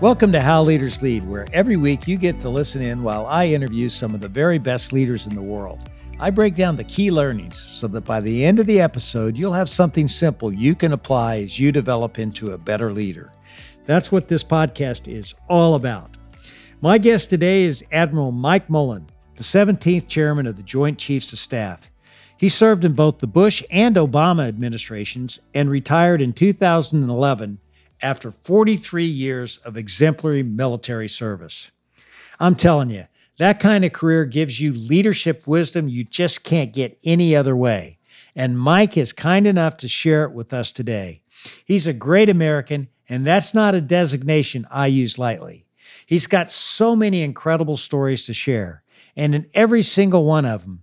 Welcome to How Leaders Lead, where every week you get to listen in while I interview some of the very best leaders in the world. I break down the key learnings so that by the end of the episode, you'll have something simple you can apply as you develop into a better leader. That's what this podcast is all about. My guest today is Admiral Mike Mullen, the 17th chairman of the Joint Chiefs of Staff. He served in both the Bush and Obama administrations and retired in 2011 after 43 years of exemplary military service. I'm telling you, that kind of career gives you leadership wisdom you just can't get any other way. And Mike is kind enough to share it with us today. He's a great American, and that's not a designation I use lightly. He's got so many incredible stories to share, and in every single one of them,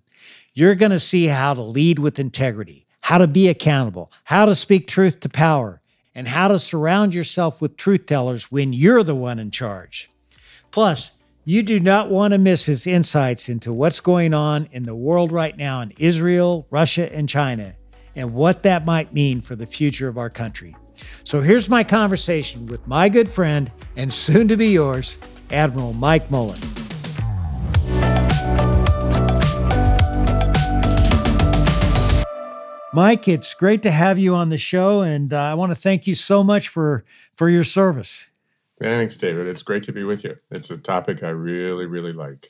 you're going to see how to lead with integrity, how to be accountable, how to speak truth to power, and how to surround yourself with truth tellers when you're the one in charge. Plus, you do not want to miss his insights into what's going on in the world right now in Israel, Russia, and China, and what that might mean for the future of our country. So here's my conversation with my good friend and soon to be yours, Admiral Mike Mullen. Mike, it's great to have you on the show, and uh, I want to thank you so much for for your service. Thanks, David. It's great to be with you. It's a topic I really, really like.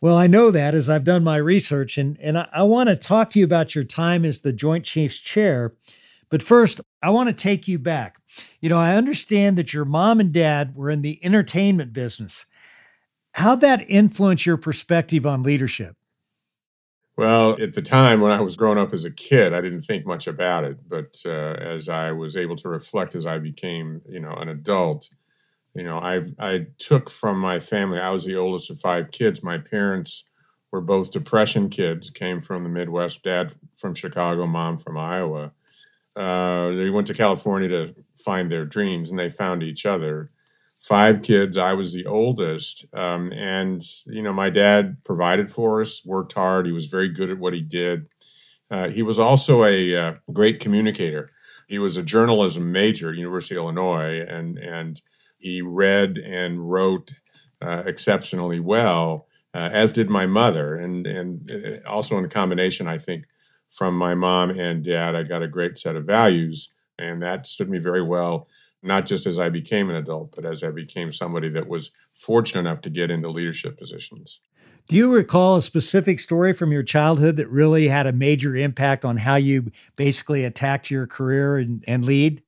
Well, I know that as I've done my research, and and I, I want to talk to you about your time as the Joint Chiefs Chair. But first, I want to take you back. You know, I understand that your mom and dad were in the entertainment business. How'd that influence your perspective on leadership? Well, at the time when I was growing up as a kid, I didn't think much about it. But uh, as I was able to reflect as I became, you know, an adult, you know, I I took from my family. I was the oldest of five kids. My parents were both depression kids. Came from the Midwest. Dad from Chicago, mom from Iowa. Uh, they went to California to find their dreams, and they found each other five kids. I was the oldest. Um, and, you know, my dad provided for us, worked hard. He was very good at what he did. Uh, he was also a uh, great communicator. He was a journalism major at University of Illinois, and, and he read and wrote uh, exceptionally well, uh, as did my mother. And, and uh, also in a combination, I think, from my mom and dad, I got a great set of values, and that stood me very well not just as I became an adult, but as I became somebody that was fortunate enough to get into leadership positions. Do you recall a specific story from your childhood that really had a major impact on how you basically attacked your career and, and lead?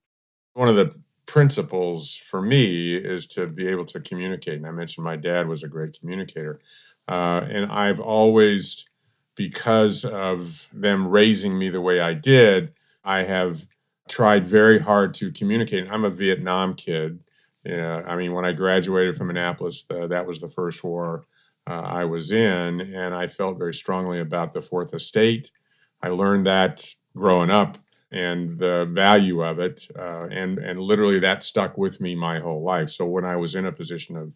One of the principles for me is to be able to communicate. And I mentioned my dad was a great communicator. Uh, and I've always, because of them raising me the way I did, I have tried very hard to communicate. I'm a Vietnam kid. Yeah, I mean, when I graduated from Annapolis, the, that was the first war uh, I was in, and I felt very strongly about the Fourth Estate. I learned that growing up and the value of it, uh, and and literally that stuck with me my whole life. So when I was in a position of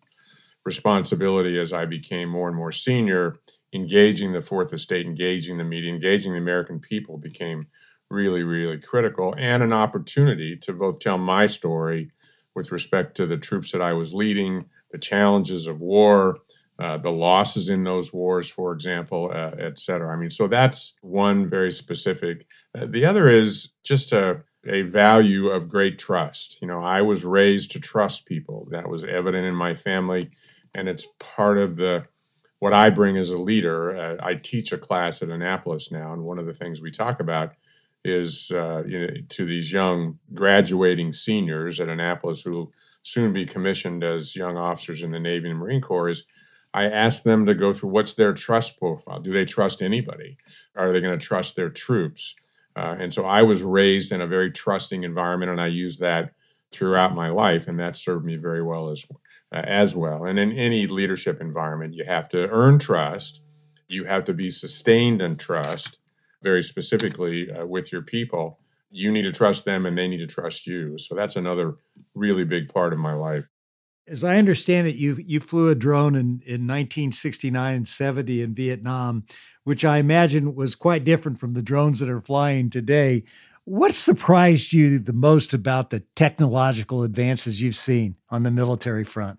responsibility as I became more and more senior, engaging the Fourth Estate, engaging the media, engaging the American people became really, really critical and an opportunity to both tell my story with respect to the troops that I was leading, the challenges of war, uh, the losses in those wars, for example, uh, et cetera. I mean, so that's one very specific. Uh, the other is just a, a value of great trust. You know, I was raised to trust people. That was evident in my family, and it's part of the what I bring as a leader. Uh, I teach a class at Annapolis now, and one of the things we talk about is uh, you know, to these young graduating seniors at Annapolis who will soon be commissioned as young officers in the Navy and Marine Corps is I ask them to go through what's their trust profile. Do they trust anybody? Are they going to trust their troops? Uh, and so I was raised in a very trusting environment, and I use that throughout my life, and that served me very well as uh, as well. And in any leadership environment, you have to earn trust. You have to be sustained in trust, very specifically uh, with your people, you need to trust them and they need to trust you. So that's another really big part of my life. As I understand it, you you flew a drone in, in 1969 and 70 in Vietnam, which I imagine was quite different from the drones that are flying today. What surprised you the most about the technological advances you've seen on the military front?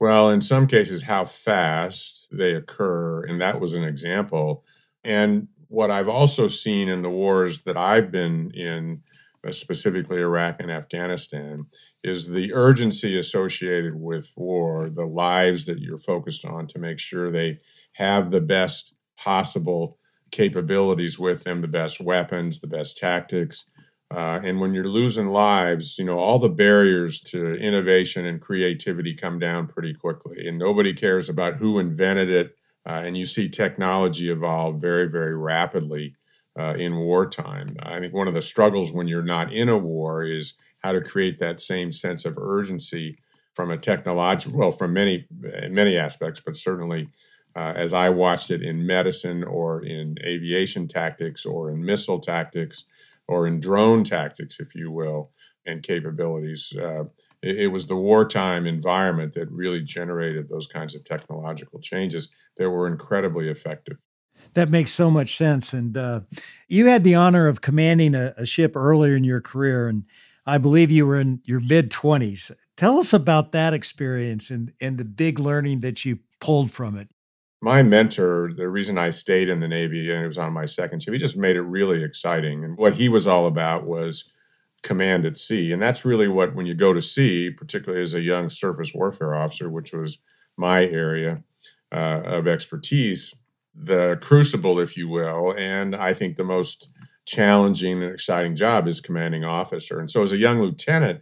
Well, in some cases, how fast they occur. And that was an example. And what I've also seen in the wars that I've been in, uh, specifically Iraq and Afghanistan, is the urgency associated with war, the lives that you're focused on to make sure they have the best possible capabilities with them, the best weapons, the best tactics. Uh, and when you're losing lives, you know, all the barriers to innovation and creativity come down pretty quickly. And nobody cares about who invented it. Uh, and you see technology evolve very, very rapidly uh, in wartime. I think one of the struggles when you're not in a war is how to create that same sense of urgency from a technological, well, from many, many aspects, but certainly uh, as I watched it in medicine or in aviation tactics or in missile tactics or in drone tactics, if you will, and capabilities. It, it, was the wartime environment that really generated those kinds of technological changes that were incredibly effective. That makes so much sense. And uh, you had the honor of commanding a, a ship earlier in your career, and I believe you were in your mid 20s. Tell us about that experience and, and the big learning that you pulled from it my mentor, the reason I stayed in the Navy and it was on my second ship, he just made it really exciting. And what he was all about was command at sea. And that's really what, when you go to sea, particularly as a young surface warfare officer, which was my area uh, of expertise, the crucible, if you will, and I think the most challenging and exciting job is commanding officer. And so as a young lieutenant,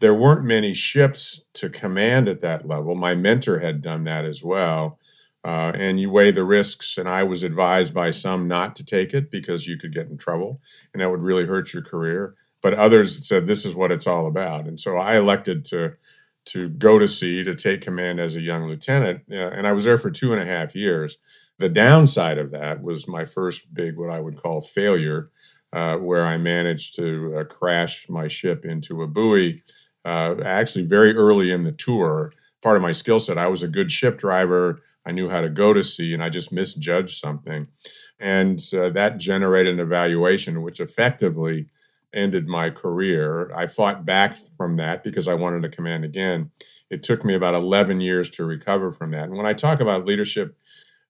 there weren't many ships to command at that level. My mentor had done that as well uh, and you weigh the risks. And I was advised by some not to take it because you could get in trouble and that would really hurt your career. But others said this is what it's all about. And so I elected to to go to sea to take command as a young lieutenant, uh, and I was there for two and a half years. The downside of that was my first big, what I would call failure, uh, where I managed to uh, crash my ship into a buoy. Uh, actually, very early in the tour, part of my skill set, I was a good ship driver I knew how to go to sea and I just misjudged something. And uh, that generated an evaluation, which effectively ended my career. I fought back from that because I wanted to command again. It took me about 11 years to recover from that. And when I talk about leadership,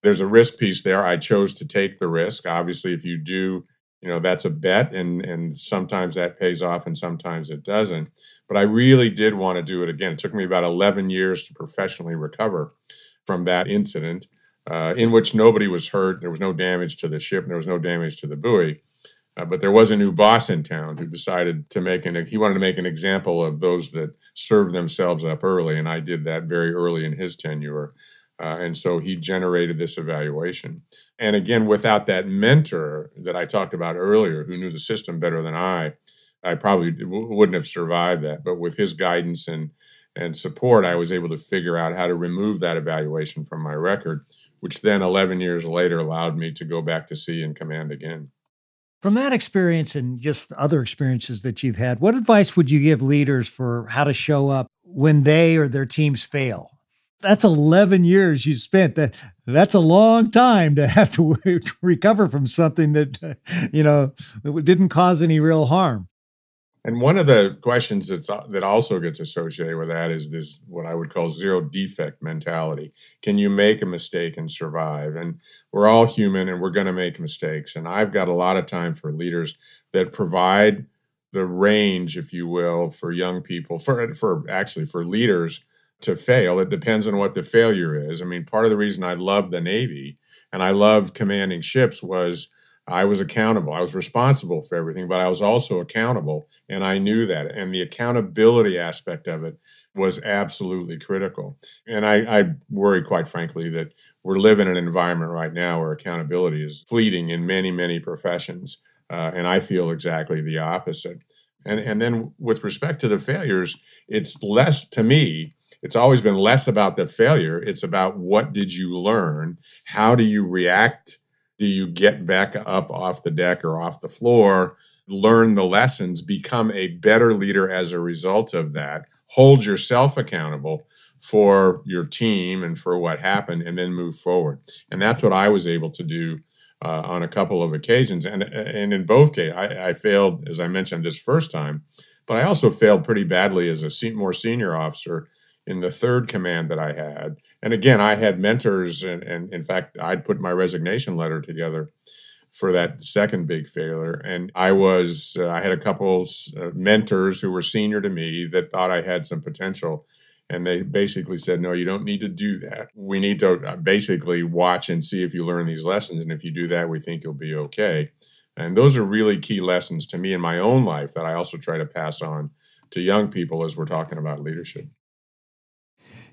there's a risk piece there. I chose to take the risk. Obviously, if you do, you know, that's a bet and and sometimes that pays off and sometimes it doesn't. But I really did want to do it again. It took me about 11 years to professionally recover from that incident, uh, in which nobody was hurt. There was no damage to the ship. There was no damage to the buoy. Uh, but there was a new boss in town who decided to make an he wanted to make an example of those that served themselves up early, and I did that very early in his tenure. Uh, and so he generated this evaluation. And again, without that mentor that I talked about earlier, who knew the system better than I, I probably wouldn't have survived that. But with his guidance and and support, I was able to figure out how to remove that evaluation from my record, which then 11 years later allowed me to go back to sea and command again. From that experience and just other experiences that you've had, what advice would you give leaders for how to show up when they or their teams fail? That's 11 years you spent. That that's a long time to have to recover from something that you know didn't cause any real harm. And one of the questions that's uh, that also gets associated with that is this what I would call zero defect mentality. Can you make a mistake and survive? And we're all human and we're going to make mistakes. And I've got a lot of time for leaders that provide the range, if you will, for young people, for for actually for leaders to fail. It depends on what the failure is. I mean, part of the reason I love the Navy and I loved commanding ships was I was accountable. I was responsible for everything, but I was also accountable. And I knew that. And the accountability aspect of it was absolutely critical. And I, I worry, quite frankly, that we're living in an environment right now where accountability is fleeting in many, many professions. Uh, and I feel exactly the opposite. And, and then with respect to the failures, it's less, to me, it's always been less about the failure. It's about what did you learn? How do you react do you get back up off the deck or off the floor, learn the lessons, become a better leader as a result of that, hold yourself accountable for your team and for what happened, and then move forward? And that's what I was able to do uh, on a couple of occasions, and and in both cases, I, I, failed as I mentioned this first time, but I also failed pretty badly as a more senior officer in the third command that I had. And again, I had mentors, and, and in fact, I'd put my resignation letter together for that second big failure. And I was, uh, I had a couple uh, mentors who were senior to me that thought I had some potential. And they basically said, no, you don't need to do that. We need to uh, basically watch and see if you learn these lessons. And if you do that, we think you'll be okay. And those are really key lessons to me in my own life that I also try to pass on to young people as we're talking about leadership.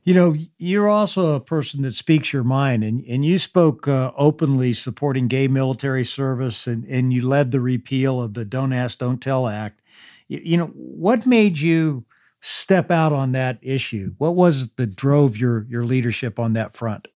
You know, you're also a person that speaks your mind, and, and you spoke uh, openly supporting gay military service, and, and you led the repeal of the Don't Ask, Don't Tell Act. You, you know, what made you step out on that issue? What was it that drove your your leadership on that front?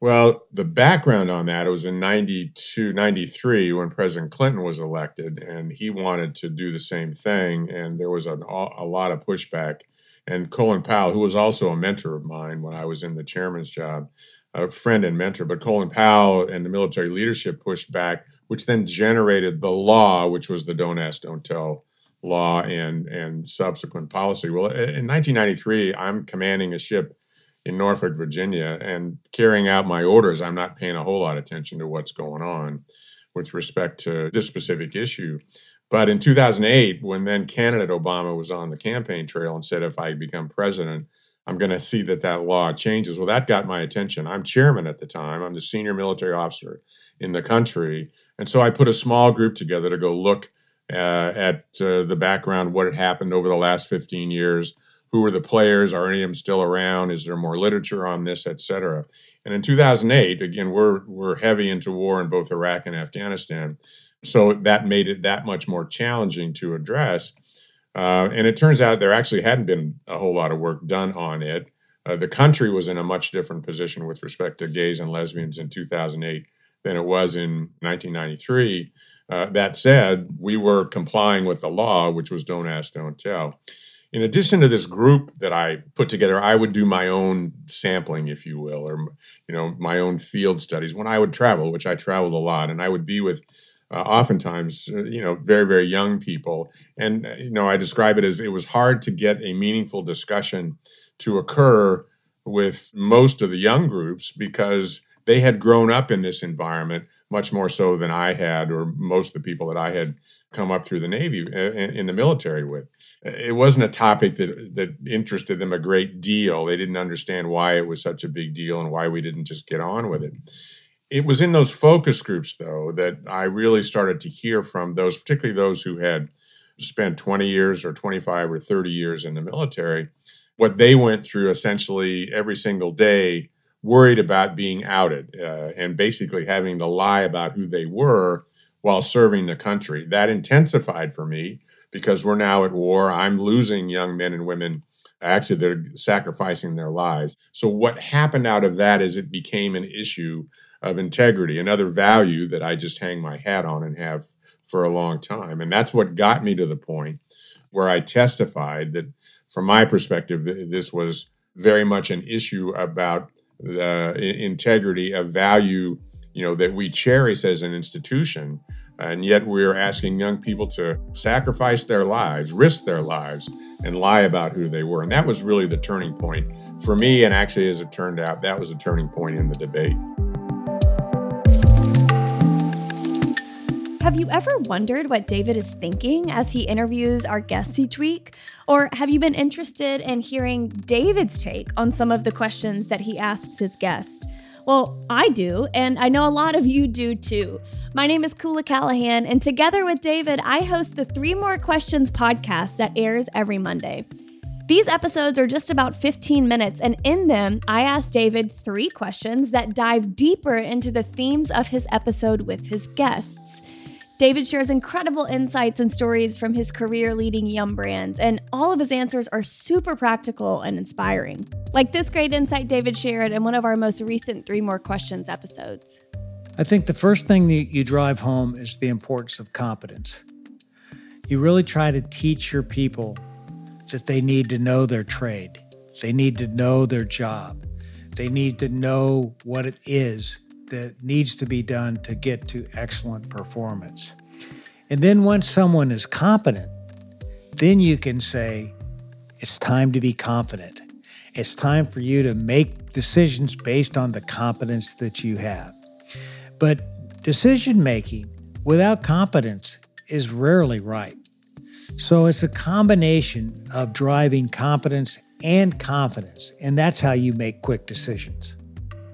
Well, the background on that it was in 92, 93 when President Clinton was elected, and he wanted to do the same thing. And there was an, a lot of pushback. And Colin Powell, who was also a mentor of mine when I was in the chairman's job, a friend and mentor, but Colin Powell and the military leadership pushed back, which then generated the law, which was the Don't Ask, Don't Tell law and, and subsequent policy. Well, in 1993, I'm commanding a ship in Norfolk, Virginia, and carrying out my orders, I'm not paying a whole lot of attention to what's going on with respect to this specific issue. But in 2008, when then candidate Obama was on the campaign trail and said, if I become president, I'm going to see that that law changes. Well, that got my attention. I'm chairman at the time, I'm the senior military officer in the country. And so I put a small group together to go look uh, at uh, the background, what had happened over the last 15 years who were the players? Are any of them still around? Is there more literature on this, et cetera? And in 2008, again, we're we're heavy into war in both Iraq and Afghanistan, so that made it that much more challenging to address. Uh, and it turns out there actually hadn't been a whole lot of work done on it. Uh, the country was in a much different position with respect to gays and lesbians in 2008 than it was in 1993. Uh, that said, we were complying with the law, which was don't ask, don't tell in addition to this group that I put together, I would do my own sampling, if you will, or you know, my own field studies when I would travel, which I traveled a lot, and I would be with uh, oftentimes, uh, you know, very very young people, and uh, you know, I describe it as it was hard to get a meaningful discussion to occur with most of the young groups because they had grown up in this environment much more so than I had, or most of the people that I had come up through the Navy uh, in the military with it wasn't a topic that that interested them a great deal. They didn't understand why it was such a big deal and why we didn't just get on with it. It was in those focus groups, though, that I really started to hear from those, particularly those who had spent 20 years or 25 or 30 years in the military, what they went through essentially every single day, worried about being outed uh, and basically having to lie about who they were while serving the country. That intensified for me because we're now at war. I'm losing young men and women. Actually, they're sacrificing their lives. So, what happened out of that is it became an issue of integrity, another value that I just hang my hat on and have for a long time. And that's what got me to the point where I testified that, from my perspective, this was very much an issue about the integrity, a value you know that we cherish as an institution and yet we're asking young people to sacrifice their lives, risk their lives, and lie about who they were. And that was really the turning point for me. And actually, as it turned out, that was a turning point in the debate. Have you ever wondered what David is thinking as he interviews our guests each week? Or have you been interested in hearing David's take on some of the questions that he asks his guests? Well, I do, and I know a lot of you do too. My name is Kula Callahan, and together with David, I host the Three More Questions podcast that airs every Monday. These episodes are just about 15 minutes, and in them, I ask David three questions that dive deeper into the themes of his episode with his guests. David shares incredible insights and stories from his career leading Yum brands, and all of his answers are super practical and inspiring. Like this great insight David shared in one of our most recent Three More Questions episodes. I think the first thing that you drive home is the importance of competence. You really try to teach your people that they need to know their trade, they need to know their job, they need to know what it is that needs to be done to get to excellent performance. And then once someone is competent, then you can say, it's time to be confident. It's time for you to make decisions based on the competence that you have. But decision making without competence is rarely right. So it's a combination of driving competence and confidence, and that's how you make quick decisions.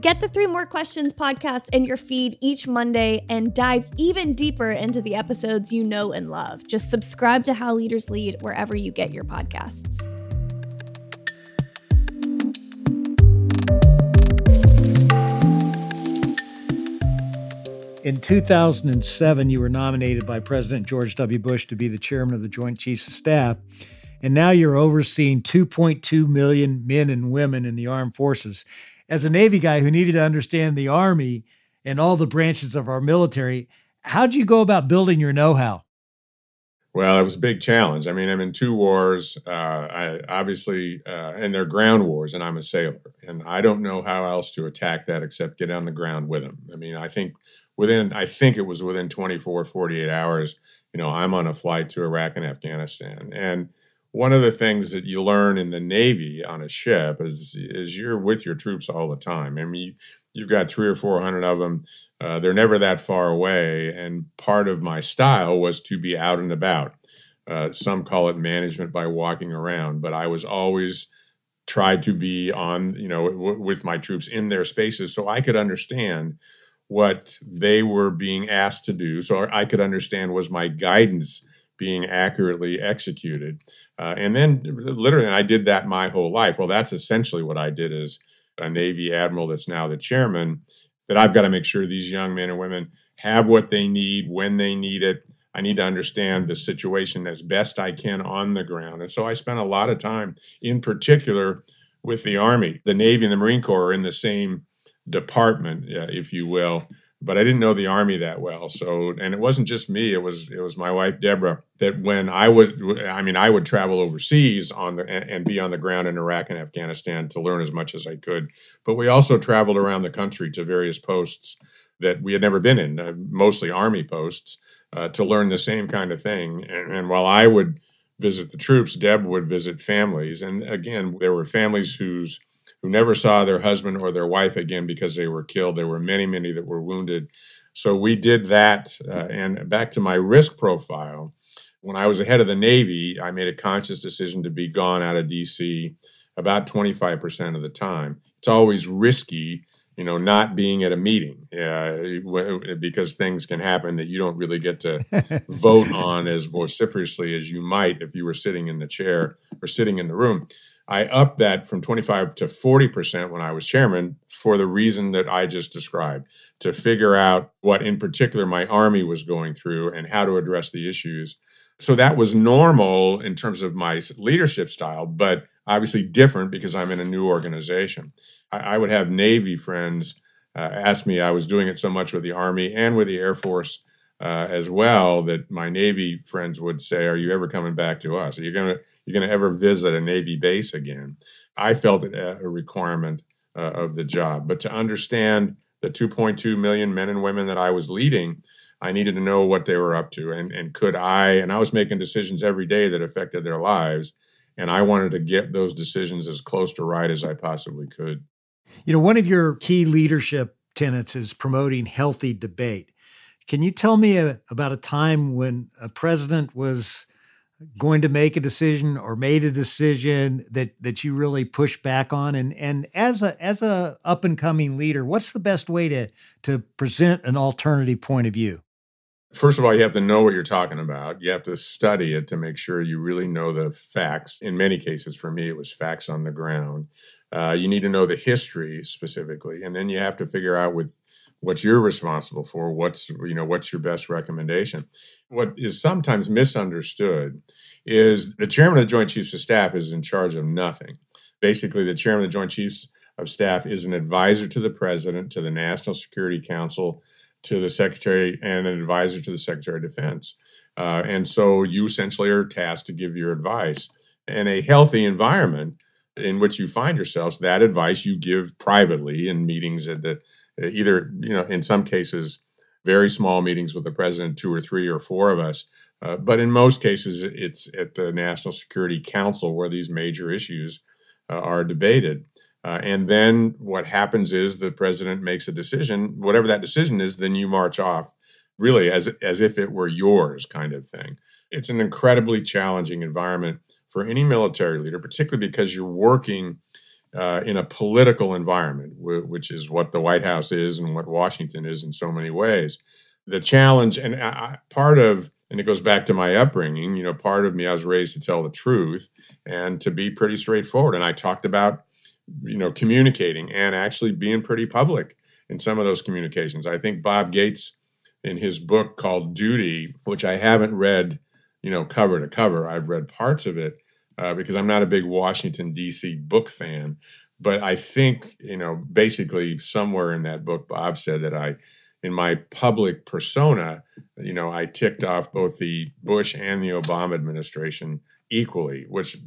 Get the Three More Questions podcast in your feed each Monday and dive even deeper into the episodes you know and love. Just subscribe to How Leaders Lead wherever you get your podcasts. In 2007, you were nominated by President George W. Bush to be the chairman of the Joint Chiefs of Staff. And now you're overseeing 2.2 million men and women in the armed forces. As a Navy guy who needed to understand the Army and all the branches of our military, how'd you go about building your know how? Well, it was a big challenge. I mean, I'm in two wars. Uh, I obviously, uh, and they're ground wars, and I'm a sailor, and I don't know how else to attack that except get on the ground with them. I mean, I think within i think it was within 24 48 hours you know i'm on a flight to iraq and afghanistan and one of the things that you learn in the navy on a ship is is you're with your troops all the time i mean you've got three or four hundred of them uh, they're never that far away and part of my style was to be out and about uh, some call it management by walking around but i was always tried to be on you know w- with my troops in their spaces so i could understand what they were being asked to do so I could understand was my guidance being accurately executed. Uh, and then literally, I did that my whole life. Well, that's essentially what I did as a Navy admiral that's now the chairman, that I've got to make sure these young men and women have what they need when they need it. I need to understand the situation as best I can on the ground. And so I spent a lot of time, in particular, with the Army. The Navy and the Marine Corps are in the same department, uh, if you will. But I didn't know the army that well, so and it wasn't just me. It was it was my wife Deborah. That when I would, I mean, I would travel overseas on the and, and be on the ground in Iraq and Afghanistan to learn as much as I could. But we also traveled around the country to various posts that we had never been in, uh, mostly army posts, uh, to learn the same kind of thing. And, and while I would visit the troops, Deb would visit families, and again, there were families whose who never saw their husband or their wife again because they were killed. There were many, many that were wounded. So we did that. Uh, and back to my risk profile, when I was ahead of the Navy, I made a conscious decision to be gone out of DC about 25% of the time. It's always risky, you know, not being at a meeting uh, because things can happen that you don't really get to vote on as vociferously as you might if you were sitting in the chair or sitting in the room. I upped that from 25 to 40% when I was chairman for the reason that I just described to figure out what, in particular, my Army was going through and how to address the issues. So that was normal in terms of my leadership style, but obviously different because I'm in a new organization. I, I would have Navy friends uh, ask me, I was doing it so much with the Army and with the Air Force. Uh, as well, that my Navy friends would say, "Are you ever coming back to us? Are you going to you're going to ever visit a Navy base again. I felt it a requirement uh, of the job. But to understand the 2.2 million men and women that I was leading, I needed to know what they were up to. And, and could I, and I was making decisions every day that affected their lives. And I wanted to get those decisions as close to right as I possibly could. You know, one of your key leadership tenets is promoting healthy debate. Can you tell me a, about a time when a president was going to make a decision or made a decision that that you really push back on? And and as a as a up and coming leader what's the best way to to present an alternative point of view? First of all you have to know what you're talking about. You have to study it to make sure you really know the facts. In many cases for me it was facts on the ground. Uh, you need to know the history specifically and then you have to figure out with what you're responsible for what's you know what's your best recommendation what is sometimes misunderstood is the chairman of the joint chiefs of staff is in charge of nothing. Basically the chairman of the joint chiefs of staff is an advisor to the president to the national security council to the secretary and an advisor to the secretary of defense. Uh, and so you essentially are tasked to give your advice. In a healthy environment in which you find yourselves that advice you give privately in meetings at the either, you know, in some cases, very small meetings with the president, two or three or four of us. Uh, but in most cases, it's at the National Security Council where these major issues uh, are debated. Uh, and then what happens is the president makes a decision, whatever that decision is, then you march off, really as, as if it were yours, kind of thing. It's an incredibly challenging environment for any military leader, particularly because you're working uh, in a political environment, w- which is what the White House is and what Washington is in so many ways. The challenge, and I, part of, and it goes back to my upbringing, you know, part of me, I was raised to tell the truth and to be pretty straightforward. And I talked about, you know, communicating and actually being pretty public in some of those communications. I think Bob Gates, in his book called Duty, which I haven't read, you know, cover to cover, I've read parts of it uh, because I'm not a big Washington, D.C. book fan. But I think, you know, basically somewhere in that book, Bob said that I, in my public persona, you know, I ticked off both the Bush and the Obama administration equally, which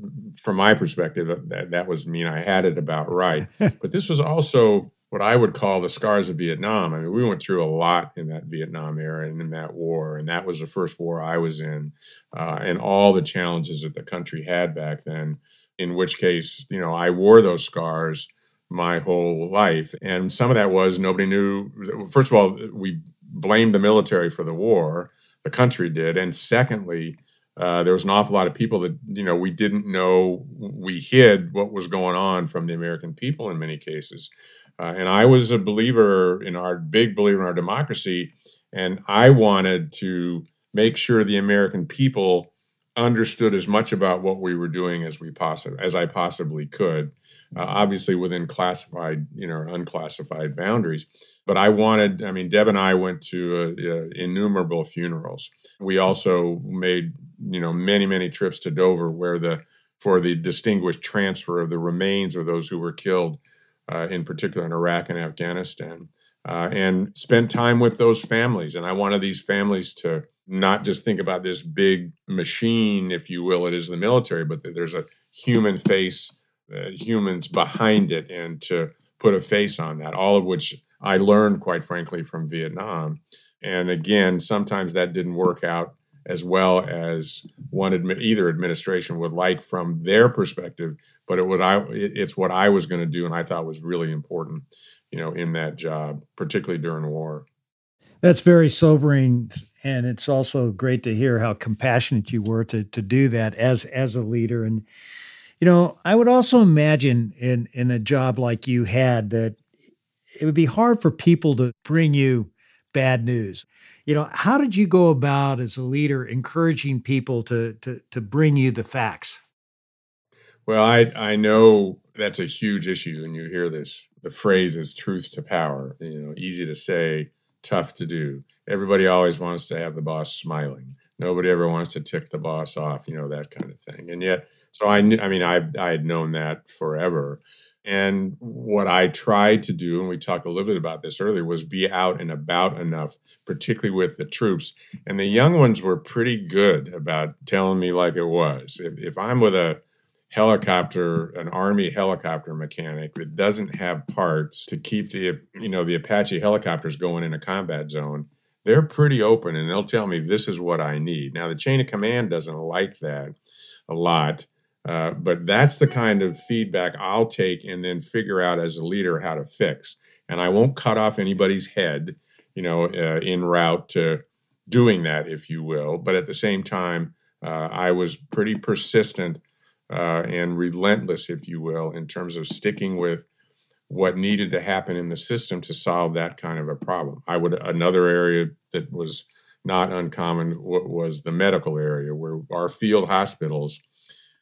from my perspective, that, that was mean I had it about right. but this was also what I would call the scars of Vietnam. I mean, we went through a lot in that Vietnam era and in that war, and that was the first war I was in, uh, and all the challenges that the country had back then. In which case, you know, I wore those scars my whole life, and some of that was nobody knew. First of all, we blamed the military for the war, the country did, and secondly. Uh, there was an awful lot of people that you know we didn't know we hid what was going on from the American people in many cases. Uh, and I was a believer in our big believer in our democracy, and I wanted to make sure the American people understood as much about what we were doing as we possibly as I possibly could. Uh, obviously within classified, you know, unclassified boundaries. But I wanted, I mean, Deb and I went to uh, uh, innumerable funerals. We also made, you know, many, many trips to Dover where the, for the distinguished transfer of the remains of those who were killed uh, in particular in Iraq and Afghanistan, uh, and spent time with those families. And I wanted these families to not just think about this big machine, if you will, it is the military, but there's a human face, uh, humans behind it, and to put a face on that, all of which I learned, quite frankly, from Vietnam. And again, sometimes that didn't work out as well as one admi- either administration would like from their perspective but it was I it's what I was going to do and I thought was really important, you know, in that job, particularly during war. That's very sobering and it's also great to hear how compassionate you were to to do that as as a leader and you know, I would also imagine in in a job like you had that it would be hard for people to bring you bad news. You know, how did you go about as a leader encouraging people to to to bring you the facts? Well, I I know that's a huge issue, and you hear this. The phrase is "truth to power." You know, easy to say, tough to do. Everybody always wants to have the boss smiling. Nobody ever wants to tick the boss off. You know that kind of thing. And yet, so I knew. I mean, I I had known that forever. And what I tried to do, and we talked a little bit about this earlier, was be out and about enough, particularly with the troops. And the young ones were pretty good about telling me like it was. If, if I'm with a helicopter, an Army helicopter mechanic that doesn't have parts to keep the you know the Apache helicopters going in a combat zone, they're pretty open and they'll tell me this is what I need. Now the chain of command doesn't like that a lot. Uh, but that's the kind of feedback I'll take and then figure out as a leader how to fix. And I won't cut off anybody's head, you know, uh, in route to doing that, if you will. But at the same time, uh, I was pretty persistent uh, and relentless, if you will, in terms of sticking with what needed to happen in the system to solve that kind of a problem. I would another area that was not uncommon was the medical area, where our field hospitals,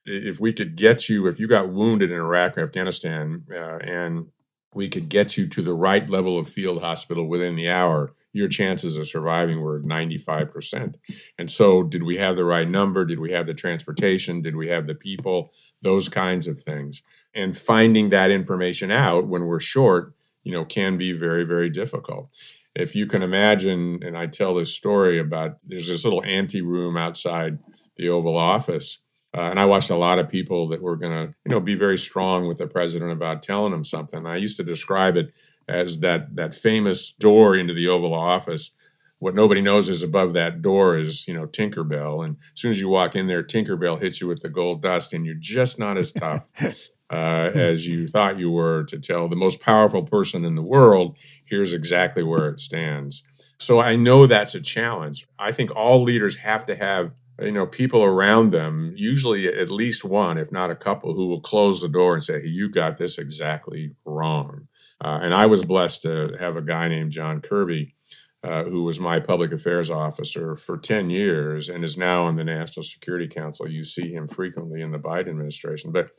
if we could get you, if you got wounded in Iraq or Afghanistan, uh, and we could get you to the right level of field hospital within the hour, your chances of surviving were 95%. And so, did we have the right number? Did we have the transportation? Did we have the people? Those kinds of things. And finding that information out when we're short, you know, can be very, very difficult. If you can imagine, and I tell this story about there's this little ante room outside the Oval Office. Uh, and I watched a lot of people that were going to, you know, be very strong with the president about telling him something. I used to describe it as that that famous door into the Oval Office. What nobody knows is above that door is, you know, Tinkerbell. And as soon as you walk in there, Tinkerbell hits you with the gold dust, and you're just not as tough uh, as you thought you were to tell the most powerful person in the world, here's exactly where it stands. So I know that's a challenge. I think all leaders have to have you know people around them usually at least one if not a couple who will close the door and say hey, you got this exactly wrong uh, and i was blessed to have a guy named john kirby uh, who was my public affairs officer for 10 years and is now on the national security council. You see him frequently in the biden administration. But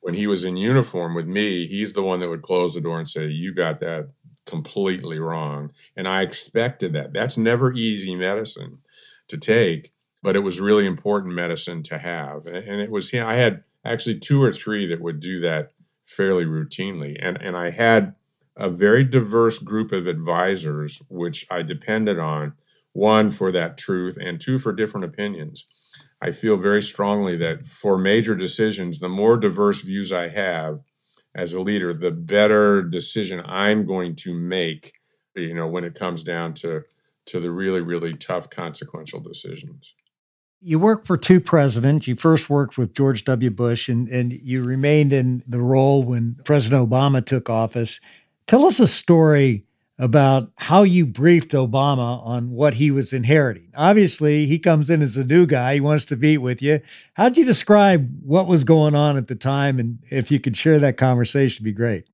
when he was in uniform with me he's the one that would close the door and say you got that completely wrong. And i expected that. That's never easy medicine to take but it was really important medicine to have. And, it was, I had actually two or three that would do that fairly routinely. And, and I had a very diverse group of advisors, which I depended on, one for that truth and two for different opinions. I feel very strongly that for major decisions, the more diverse views I have as a leader, the better decision I'm going to make, you know, when it comes down to to the really, really tough consequential decisions. You worked for two presidents. You first worked with George W. Bush and, and you remained in the role when President Obama took office. Tell us a story about how you briefed Obama on what he was inheriting. Obviously, he comes in as a new guy. He wants to meet with you. How'd you describe what was going on at the time? And if you could share that conversation, it'd be great.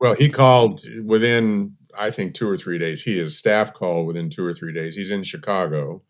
Well, he called within, I think, two or three days. He, his staff called within two or three days. He's in Chicago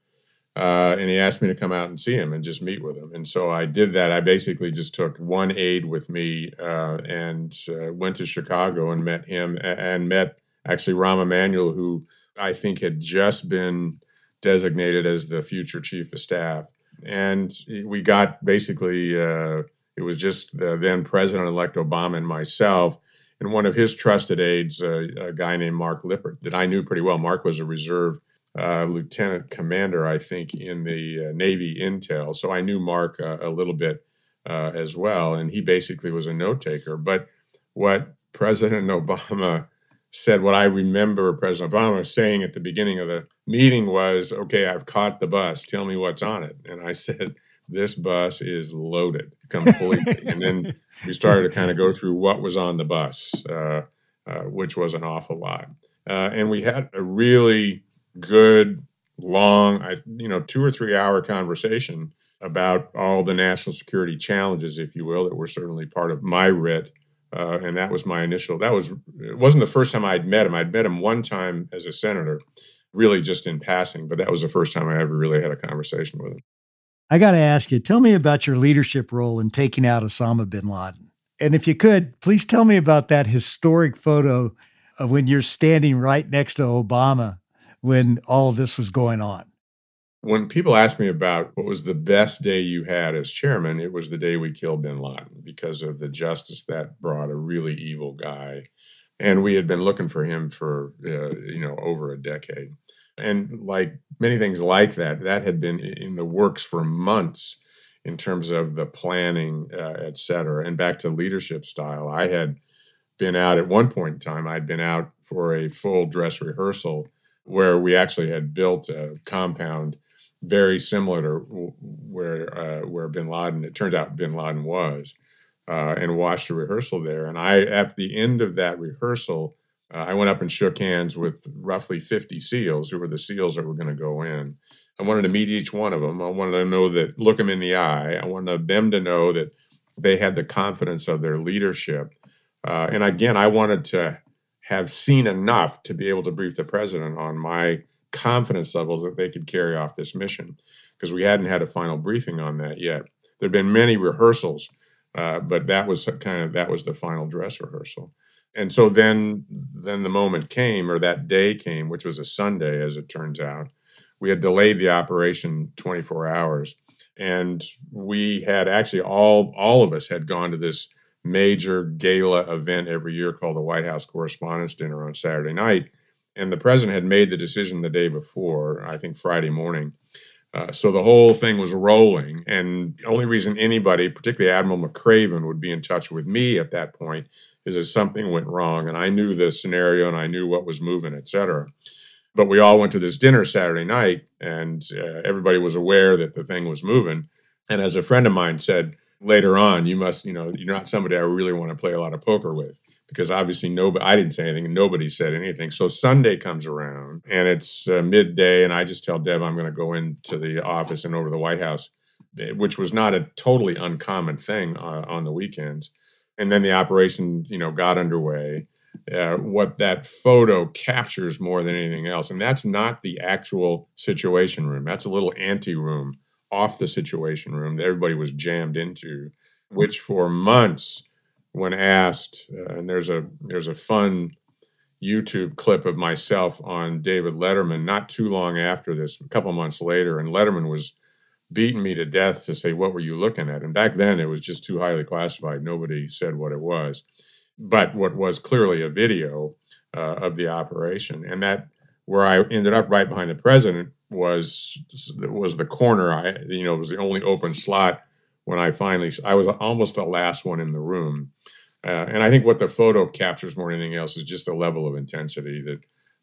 uh, and he asked me to come out and see him and just meet with him. And so I did that. I basically just took one aide with me uh, and uh, went to Chicago and met him and met actually Rahm Emanuel, who I think had just been designated as the future chief of staff. And we got basically, uh, it was just the then President elect Obama and myself. And one of his trusted aides, uh, a guy named Mark Lippert, that I knew pretty well. Mark was a reserve uh, lieutenant commander, I think, in the uh, Navy intel. So I knew Mark uh, a little bit uh, as well, and he basically was a note taker. But what President Obama said, what I remember President Obama saying at the beginning of the meeting was, "Okay, I've caught the bus. Tell me what's on it." And I said. This bus is loaded completely. and then we started to kind of go through what was on the bus, uh, which was an awful lot. and we had a really good, long, you know, two or three hour conversation about all the national security challenges, if you will, that were certainly part of my writ. Uh, and that was my initial. That was it wasn't the first time I'd met him. I'd met him one time as a senator, really just in passing, but that was the first time I ever really had a conversation with him. I got to ask you, tell me about your leadership role in taking out Osama bin Laden. And if you could, please tell me about that historic photo of when you're standing right next to Obama when all of this was going on? When people ask me about what was the best day you had as chairman, it was the day we killed bin Laden because of the justice that brought a really evil guy. And we had been looking for him for, uh, you know, over a decade. And like many things like that, that had been in the works for months in terms of the planning, uh, et cetera. And back to leadership style, I had been out at one point in time, I'd been out for a full dress rehearsal where we actually had built a compound very similar to where uh, where Bin Laden. It turns out Bin Laden was, uh, and watched a rehearsal there. And I, at the end of that rehearsal, uh, I went up and shook hands with roughly 50 SEALs, who were the SEALs that were going to go in. I wanted to meet each one of them. I wanted to know that, look them in the eye. I wanted them to know that they had the confidence of their leadership. Uh, and again, I wanted to have seen enough to be able to brief the president on my confidence level that they could carry off this mission because we hadn't had a final briefing on that yet. There'd been many rehearsals, uh, but that was kind of that was the final dress rehearsal. And so then then the moment came, or that day came, which was a Sunday, as it turns out. We had delayed the operation 24 hours, and we had actually all all of us had gone to this major gala event every year called the White House Correspondents' Dinner on Saturday night. And the president had made the decision the day before, I think Friday morning. Uh, so the whole thing was rolling. And the only reason anybody, particularly Admiral McRaven, would be in touch with me at that point is that something went wrong, and I knew the scenario and I knew what was moving, et cetera. But we all went to this dinner Saturday night, and uh, everybody was aware that the thing was moving. And as a friend of mine said later on, you must, you know, you're not somebody I really want to play a lot of poker with because obviously nobody, I didn't say anything and nobody said anything. So Sunday comes around and it's uh, midday, and I just tell Deb I'm going to go into the office and over the White House, eh, which was not a totally uncommon thing uh, on the weekends. And then the operation, you know, got underway. Uh, what that photo captures more than anything else, and that's not the actual situation room. That's a little ante room off the situation room that everybody was jammed into, which for months when asked, uh, and there's a there's a fun YouTube clip of myself on David Letterman not too long after this, a couple months later, and Letterman was beating me to death to say, What were you looking at? And back then it was just too highly classified. Nobody said what it was. But what was clearly a video uh, of the operation. And that where I ended up right behind the president was was the corner. I you know, it was the only open slot when I finally I was almost the last one in the room. Uh, and I think what the photo captures more than anything else is just the level of intensity that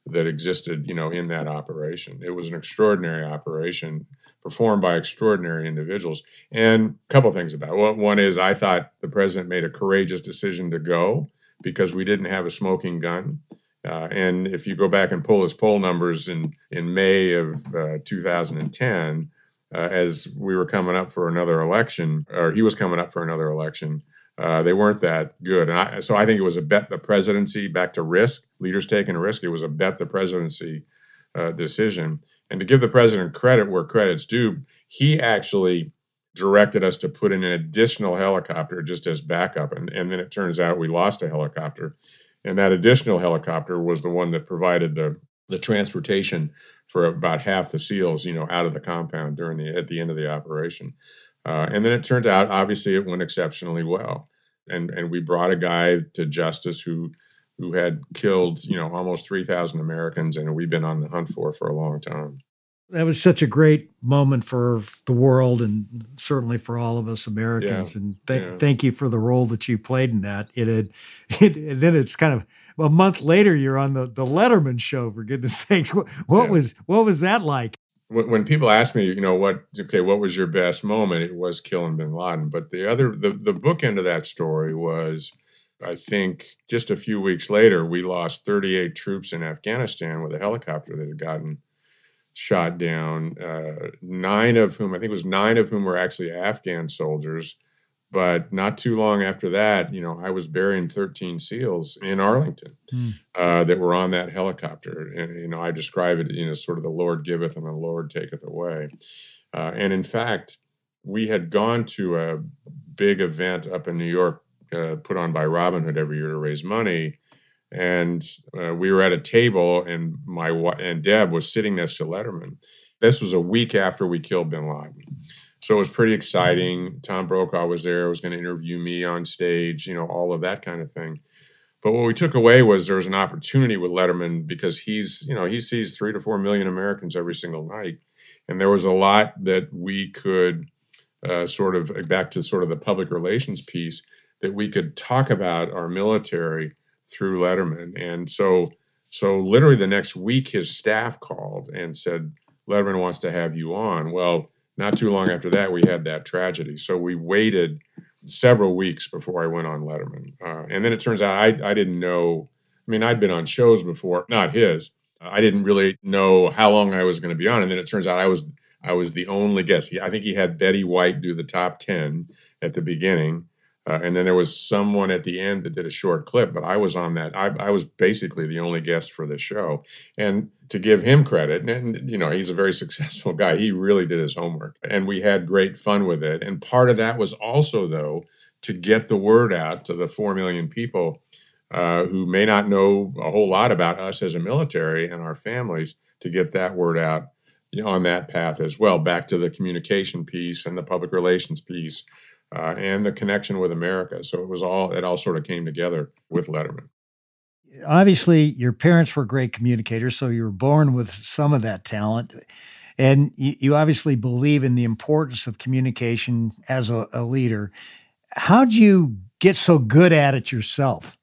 that existed, you know, in that operation. It was an extraordinary operation performed by extraordinary individuals. And a couple things about it. One is I thought the president made a courageous decision to go because we didn't have a smoking gun. Uh, and if you go back and pull his poll numbers in in May of uh, 2010, uh, as we were coming up for another election, or he was coming up for another election, uh, they weren't that good. And I, so I think it was a bet the presidency back to risk, leaders taking a risk. It was a bet the presidency uh, decision. And to give the president credit where credit's due, he actually directed us to put in an additional helicopter just as backup. And, and then it turns out we lost a helicopter. And that additional helicopter was the one that provided the, the transportation for about half the SEALs, you know, out of the compound during the at the end of the operation. Uh, and then it turned out, obviously, it went exceptionally well, and and we brought a guy to justice who who had killed you know almost three thousand Americans, and we've been on the hunt for for a long time. That was such a great moment for the world, and certainly for all of us Americans. Yeah, and th- yeah. thank you for the role that you played in that. It had, it, and then it's kind of a month later, you're on the the Letterman show. For goodness sakes, what, what Yeah. was what was that like? when, when people ask me, you know, what okay, what was your best moment? It was killing Bin Laden. But the other, the the book end of that story was, I think, just a few weeks later, we lost 38 troops in Afghanistan with a helicopter that had gotten shot down. Uh, nine of whom, I think, it was nine of whom were actually Afghan soldiers. But not too long after that, you know, I was burying 13 SEALs in Arlington Hmm. uh, that were on that helicopter. And, you know, I describe it, you know, sort of the Lord giveth and the Lord taketh away. Uh, and in fact, we had gone to a big event up in New York uh, put on by Robin Hood every year to raise money. And uh, we were at a table, and my and Deb was sitting next to Letterman. This was a week after we killed Bin Laden, so it was pretty exciting. Tom Brokaw was there; was going to interview me on stage, you know, all of that kind of thing. But what we took away was there was an opportunity with Letterman because he's, you know, he sees three to four million Americans every single night, and there was a lot that we could uh, sort of back to sort of the public relations piece that we could talk about our military through Letterman. And so, so literally the next week, his staff called and said, Letterman wants to have you on. Well, not too long after that, we had that tragedy. So we waited several weeks before I went on Letterman. Uh, and then it turns out I, I didn't know. I mean, I'd been on shows before, not his. I didn't really know how long I was going to be on. And then it turns out I was I was the only guest. He, I think he had Betty White do the top ten at the beginning. Uh, and then there was someone at the end that did a short clip, but I was on that. I, I was basically the only guest for the show. And to give him credit, and you know, he's a very successful guy. He really did his homework, and we had great fun with it. And part of that was also, though, to get the word out to the four million people uh, who may not know a whole lot about us as a military and our families, to get that word out on that path as well. Back to the communication piece and the public relations piece uh, and the connection with America. So it was all it all sort of came together with Letterman. Obviously, your parents were great communicators, so you were born with some of that talent. And you, you obviously believe in the importance of communication as a, a leader. How'd you get so good at it yourself?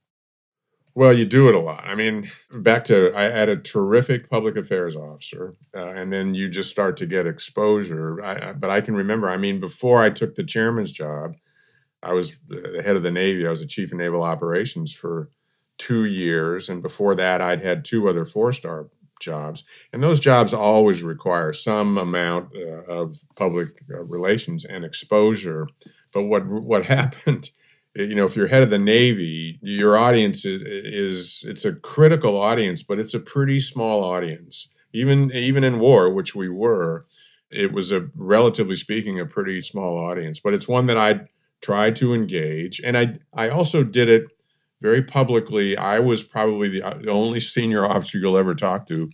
Well, you do it a lot. I mean, back to I had a terrific public affairs officer, uh, and then you just start to get exposure. I, I, but I can remember, I mean, before I took the chairman's job, I was the head of the Navy. I was the chief of naval operations for two years, and before that, I'd had two other four-star jobs, and those jobs always require some amount uh, of public uh, relations and exposure. But what what happened? You know if you're head of the navy your audience is, is, it's a critical audience but it's a pretty small audience. Even even in war which we were it was a relatively speaking a pretty small audience. But it's one that i tried to engage and i i also did it very publicly. I was probably the, the only senior officer you'll ever talk to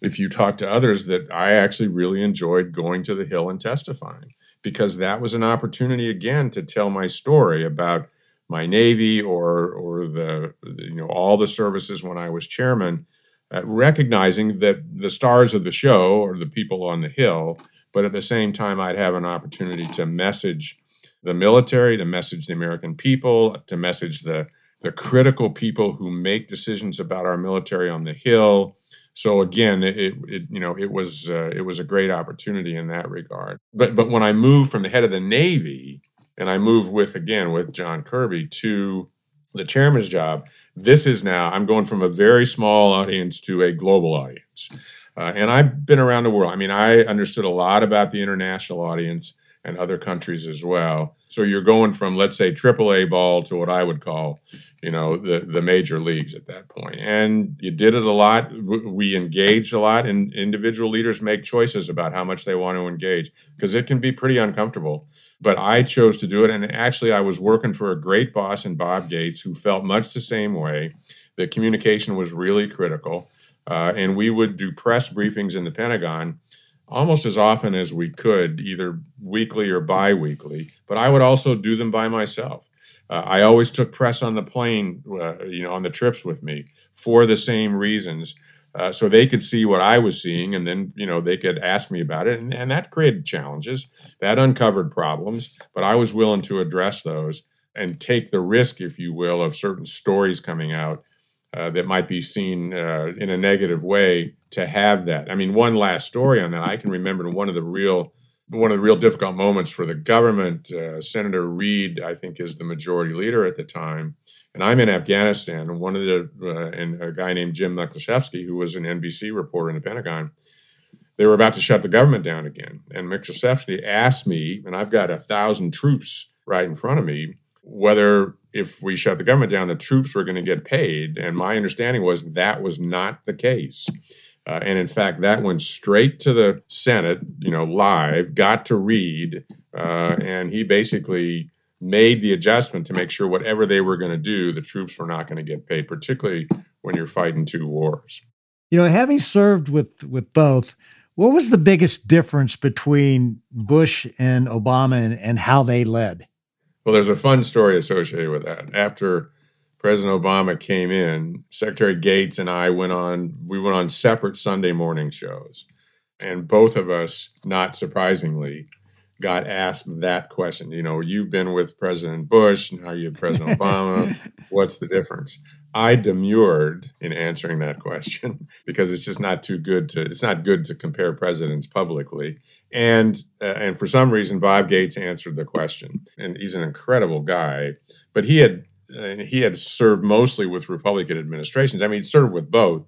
if you talk to others that i actually really enjoyed going to the hill and testifying because that was an opportunity again to tell my story about my Navy or or the you know all the services when I was chairman, uh, recognizing that the stars of the show are the people on the hill, but at the same time I'd have an opportunity to message the military, to message the American people, to message the the critical people who make decisions about our military on the hill, so again, it, it, you know it was uh, it was a great opportunity in that regard. But but when I moved from the head of the Navy and I moved with again with John Kirby to the chairman's job, this is now I'm going from a very small audience to a global audience. Uh, and I've been around the world. I mean, I understood a lot about the international audience and other countries as well. So you're going from, let's say, AAA ball to what I would call you know the the major leagues at that point. And you did it a lot. We engaged a lot and individual leaders make choices about how much they want to engage because it can be pretty uncomfortable. But i chose to do it and actually i was working for a great boss in bob gates who felt much the same way. That communication was really critical uh, and we would do press briefings in the pentagon almost as often as we could either weekly or biweekly. But i would also do them by myself uh, I always took press on the plane, uh, you know, on the trips with me for the same reasons. Uh, so they could see what I was seeing, and then you know they could ask me about it, and, and that created challenges, that uncovered problems. But I was willing to address those and take the risk, if you will, of certain stories coming out uh, that might be seen uh, in a negative way. To have that, I mean, one last story on that, I can remember one of the real one of the real difficult moments for the government. Uh, Senator Reid, I think, is the majority leader at the time, and I'm in Afghanistan. And one of the uh, and a guy named Jim Miklaszewski, who was an NBC reporter in the Pentagon, they were about to shut the government down again. And Miklaszewski asked me, and I've got a thousand troops right in front of me, whether if we shut the government down, the troops were going to get paid. And my understanding was that was not the case. Uh, and in fact, that went straight to the Senate, you know, live, got to Reid, uh, and he basically made the adjustment to make sure whatever they were going to do, the troops were not going to get paid, particularly when you're fighting two wars. You know, having served with with both, what was the biggest difference between Bush and Obama and, and how they led? Well, there's a fun story associated with that. After President Obama came in, Secretary Gates and I went on, we went on separate Sunday morning shows. And both of us, not surprisingly, got asked that question. You know, you've been with President Bush, now you have President Obama. What's the difference? I demurred in answering that question because it's just not too good to it's not good to compare presidents publicly. And uh, and for some reason Bob Gates answered the question. And he's an incredible guy, but he had he had served mostly with Republican administrations. I mean, he served with both,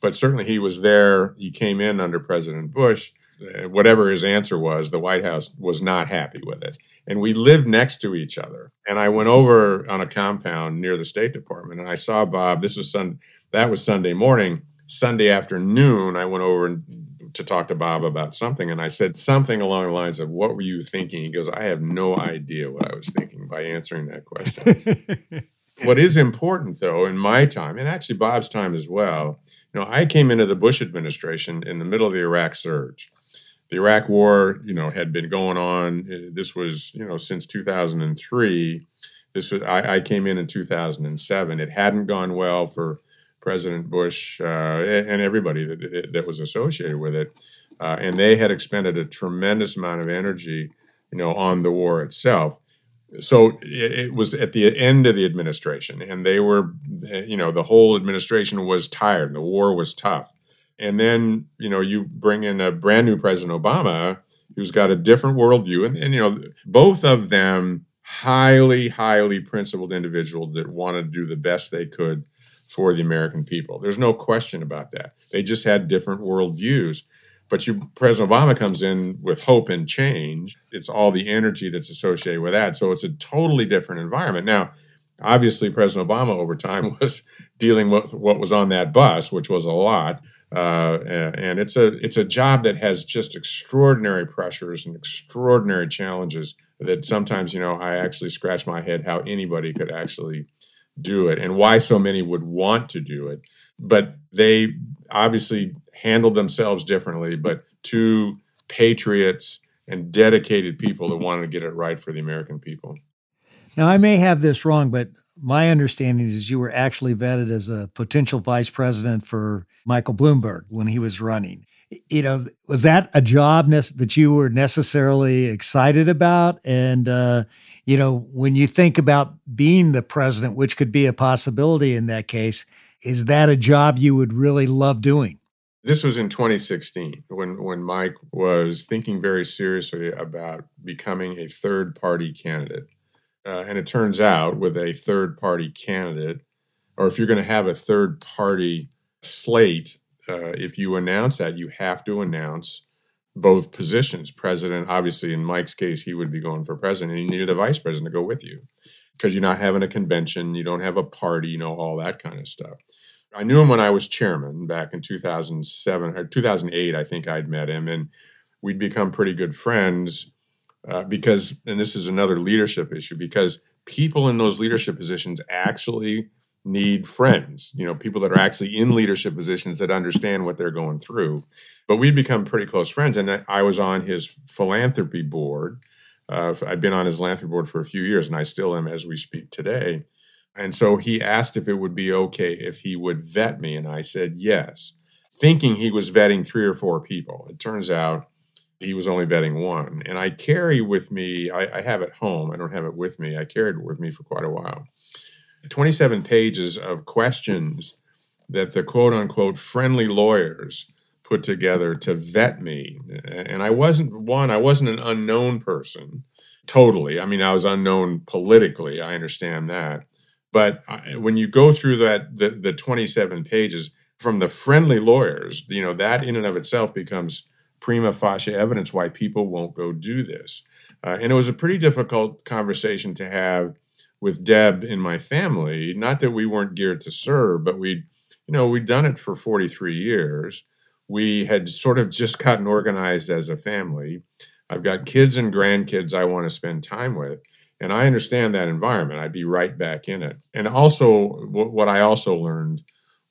but certainly he was there. He came in under President Bush. Uh, whatever his answer was, the White House was not happy with it. And we lived next to each other. And I went over on a compound near the State Department, and I saw Bob. This was Sun. That was Sunday morning. Sunday afternoon, I went over and to talk to Bob about something, and I said something along the lines of, "What were you thinking?" He goes, "I have no idea what I was thinking by answering that question." what is important, though, in my time, and actually Bob's time as well, you know, I came into the Bush administration in the middle of the Iraq surge. The Iraq War, you know, had been going on. Uh, this was, you know, since 2003. This was I, I came in in 2007. It hadn't gone well for President Bush uh, and everybody that, that was associated with it. Uh, and they had expended a tremendous amount of energy, you know, on the war itself. so it, it, was at the end of the administration, and they were, you know, the whole administration was tired. The war was tough, and then you know you bring in a brand new President Obama who's got a different worldview, and, and you know both of them highly, highly principled individuals that wanted to do the best they could for the American people. There's no question about that. They just had different worldviews. But you, President Obama comes in with hope and change. It's all the energy that's associated with that. So it's a totally different environment. Now, obviously, President Obama over time was dealing with what was on that bus, which was a lot. Uh, and it's a it's a job that has just extraordinary pressures and extraordinary challenges that sometimes you know I actually scratch my head how anybody could actually do it and why so many would want to do it. But they obviously handled themselves differently, but two patriots and dedicated people that wanted to get it right for the American people. Now, I may have this wrong, but my understanding is you were actually vetted as a potential vice president for Michael Bloomberg when he was running. You know, was that a job that you were necessarily excited about? And, uh, you know, when you think about being the president, which could be a possibility in that case, is that a job you would really love doing? This was in 2016 when, when Mike was thinking very seriously about becoming a third party candidate. Uh, and it turns out, with a third party candidate, or if you're going to have a third party slate, uh, if you announce that, you have to announce both positions. President, obviously, in Mike's case, he would be going for president, and you needed a vice president to go with you because you're not having a convention, you don't have a party, you know, all that kind of stuff. I knew him when I was chairman back in 2007 or 2008. I think I'd met him, and we'd become pretty good friends uh, because, and this is another leadership issue, because people in those leadership positions actually need friends, you know, people that are actually in leadership positions that understand what they're going through. But we'd become pretty close friends, and I was on his philanthropy board uh, I'd been on his philanthropy board for a few years, and I still am as we speak today. And so he asked if it would be okay if he would vet me, and I said yes, thinking he was vetting three or four people. It turns out he was only vetting one. And I carry with me, I, I have it home, I don't have it with me. I carried it with me for quite a while. 27 pages of questions that the quote unquote friendly lawyers put together to vet me. And I wasn't one, I wasn't an unknown person totally. I mean, I was unknown politically, I understand that. But when you go through that, the, the 27 pages from the friendly lawyers, you know, that in and of itself becomes prima facie evidence why people won't go do this. Uh, and it was a pretty difficult conversation to have with Deb in my family. Not that we weren't geared to serve, but we, you know, we'd done it for 43 years we had sort of just gotten organized as a family. I've got kids and grandkids I want to spend time with. And I understand that environment. I'd be right back in it. And also, what I also learned,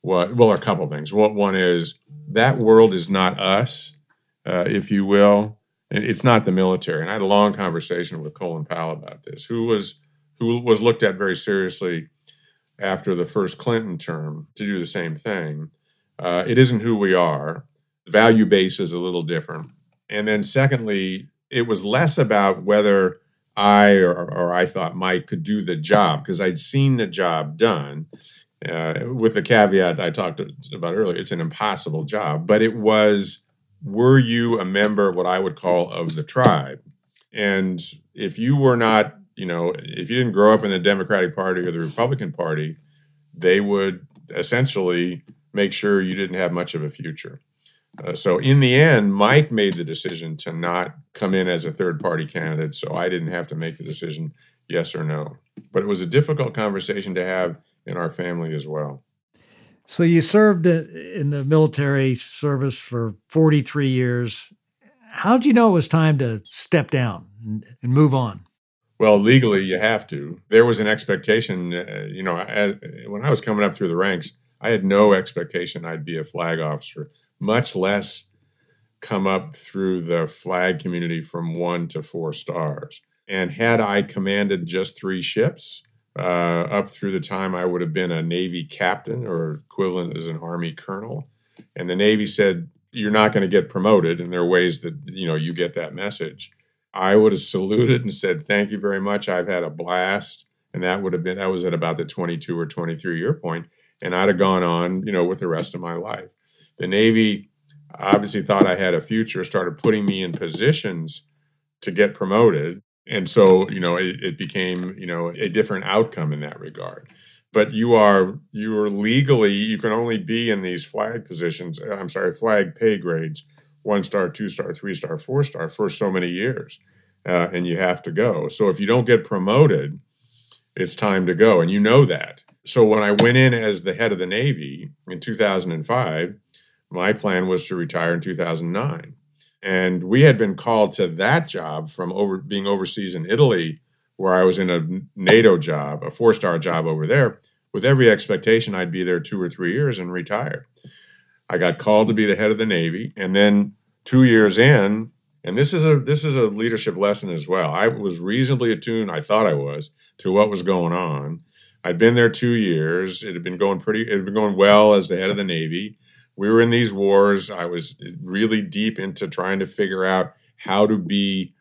what, well, a couple things. What one is that world is not us, uh, if you will. And it's not the military. And I had a long conversation with Colin Powell about this, who was who was looked at very seriously after the first Clinton term to do the same thing. Uh, it isn't who we are. The value base is a little different. And then, secondly, it was less about whether I or, or I thought Mike could do the job because I'd seen the job done. Uh, with the caveat I talked about earlier, it's an impossible job, but it was were you a member, what I would call, of the tribe? And if you were not, you know, if you didn't grow up in the Democratic Party or the Republican Party, they would essentially make sure you didn't have much of a future. Uh, so in the end, Mike made the decision to not come in as a third party candidate. So I didn't have to make the decision yes or no. But it was a difficult conversation to have in our family as well. So you served in the military service for 43 years. How did you know it was time to step down and, move on? Well, legally, you have to. There was an expectation, uh, you know, as, when I was coming up through the ranks, I had no expectation I'd be a flag officer, much less come up through the flag community from one to four stars. And had I commanded just three ships uh, up through the time, I would have been a Navy captain or equivalent as an Army colonel. And the Navy said, You're not going to get promoted. And there are ways that you know you get that message. I would have saluted and said, Thank you very much. I've had a blast. And that would have been, that was at about the 22 or 23 year point, And I'd have gone on, you know, with the rest of my life. The Navy obviously thought I had a future, started putting me in positions to get promoted. And so, you know, it, it became, you know, a different outcome in that regard but you are you are legally you can only be in these flag positions i'm sorry flag pay grades one star two star three star four star for so many years uh, and you have to go. So if you don't get promoted it's time to go and you know that. So when i went in as the head of the navy in 2005 my plan was to retire in 2009 and we had been called to that job from over being overseas in italy where I was in a NATO job, a four star job over there, with every expectation I'd be there two or three years and retire. I got called to be the head of the Navy, and then two years in, and this is a this is a leadership lesson as well. I was reasonably attuned, I thought I was, to what was going on. I'd been there two years. It had been going pretty. It had been going well as the head of the Navy. We were in these wars. I was really deep into trying to figure out how to be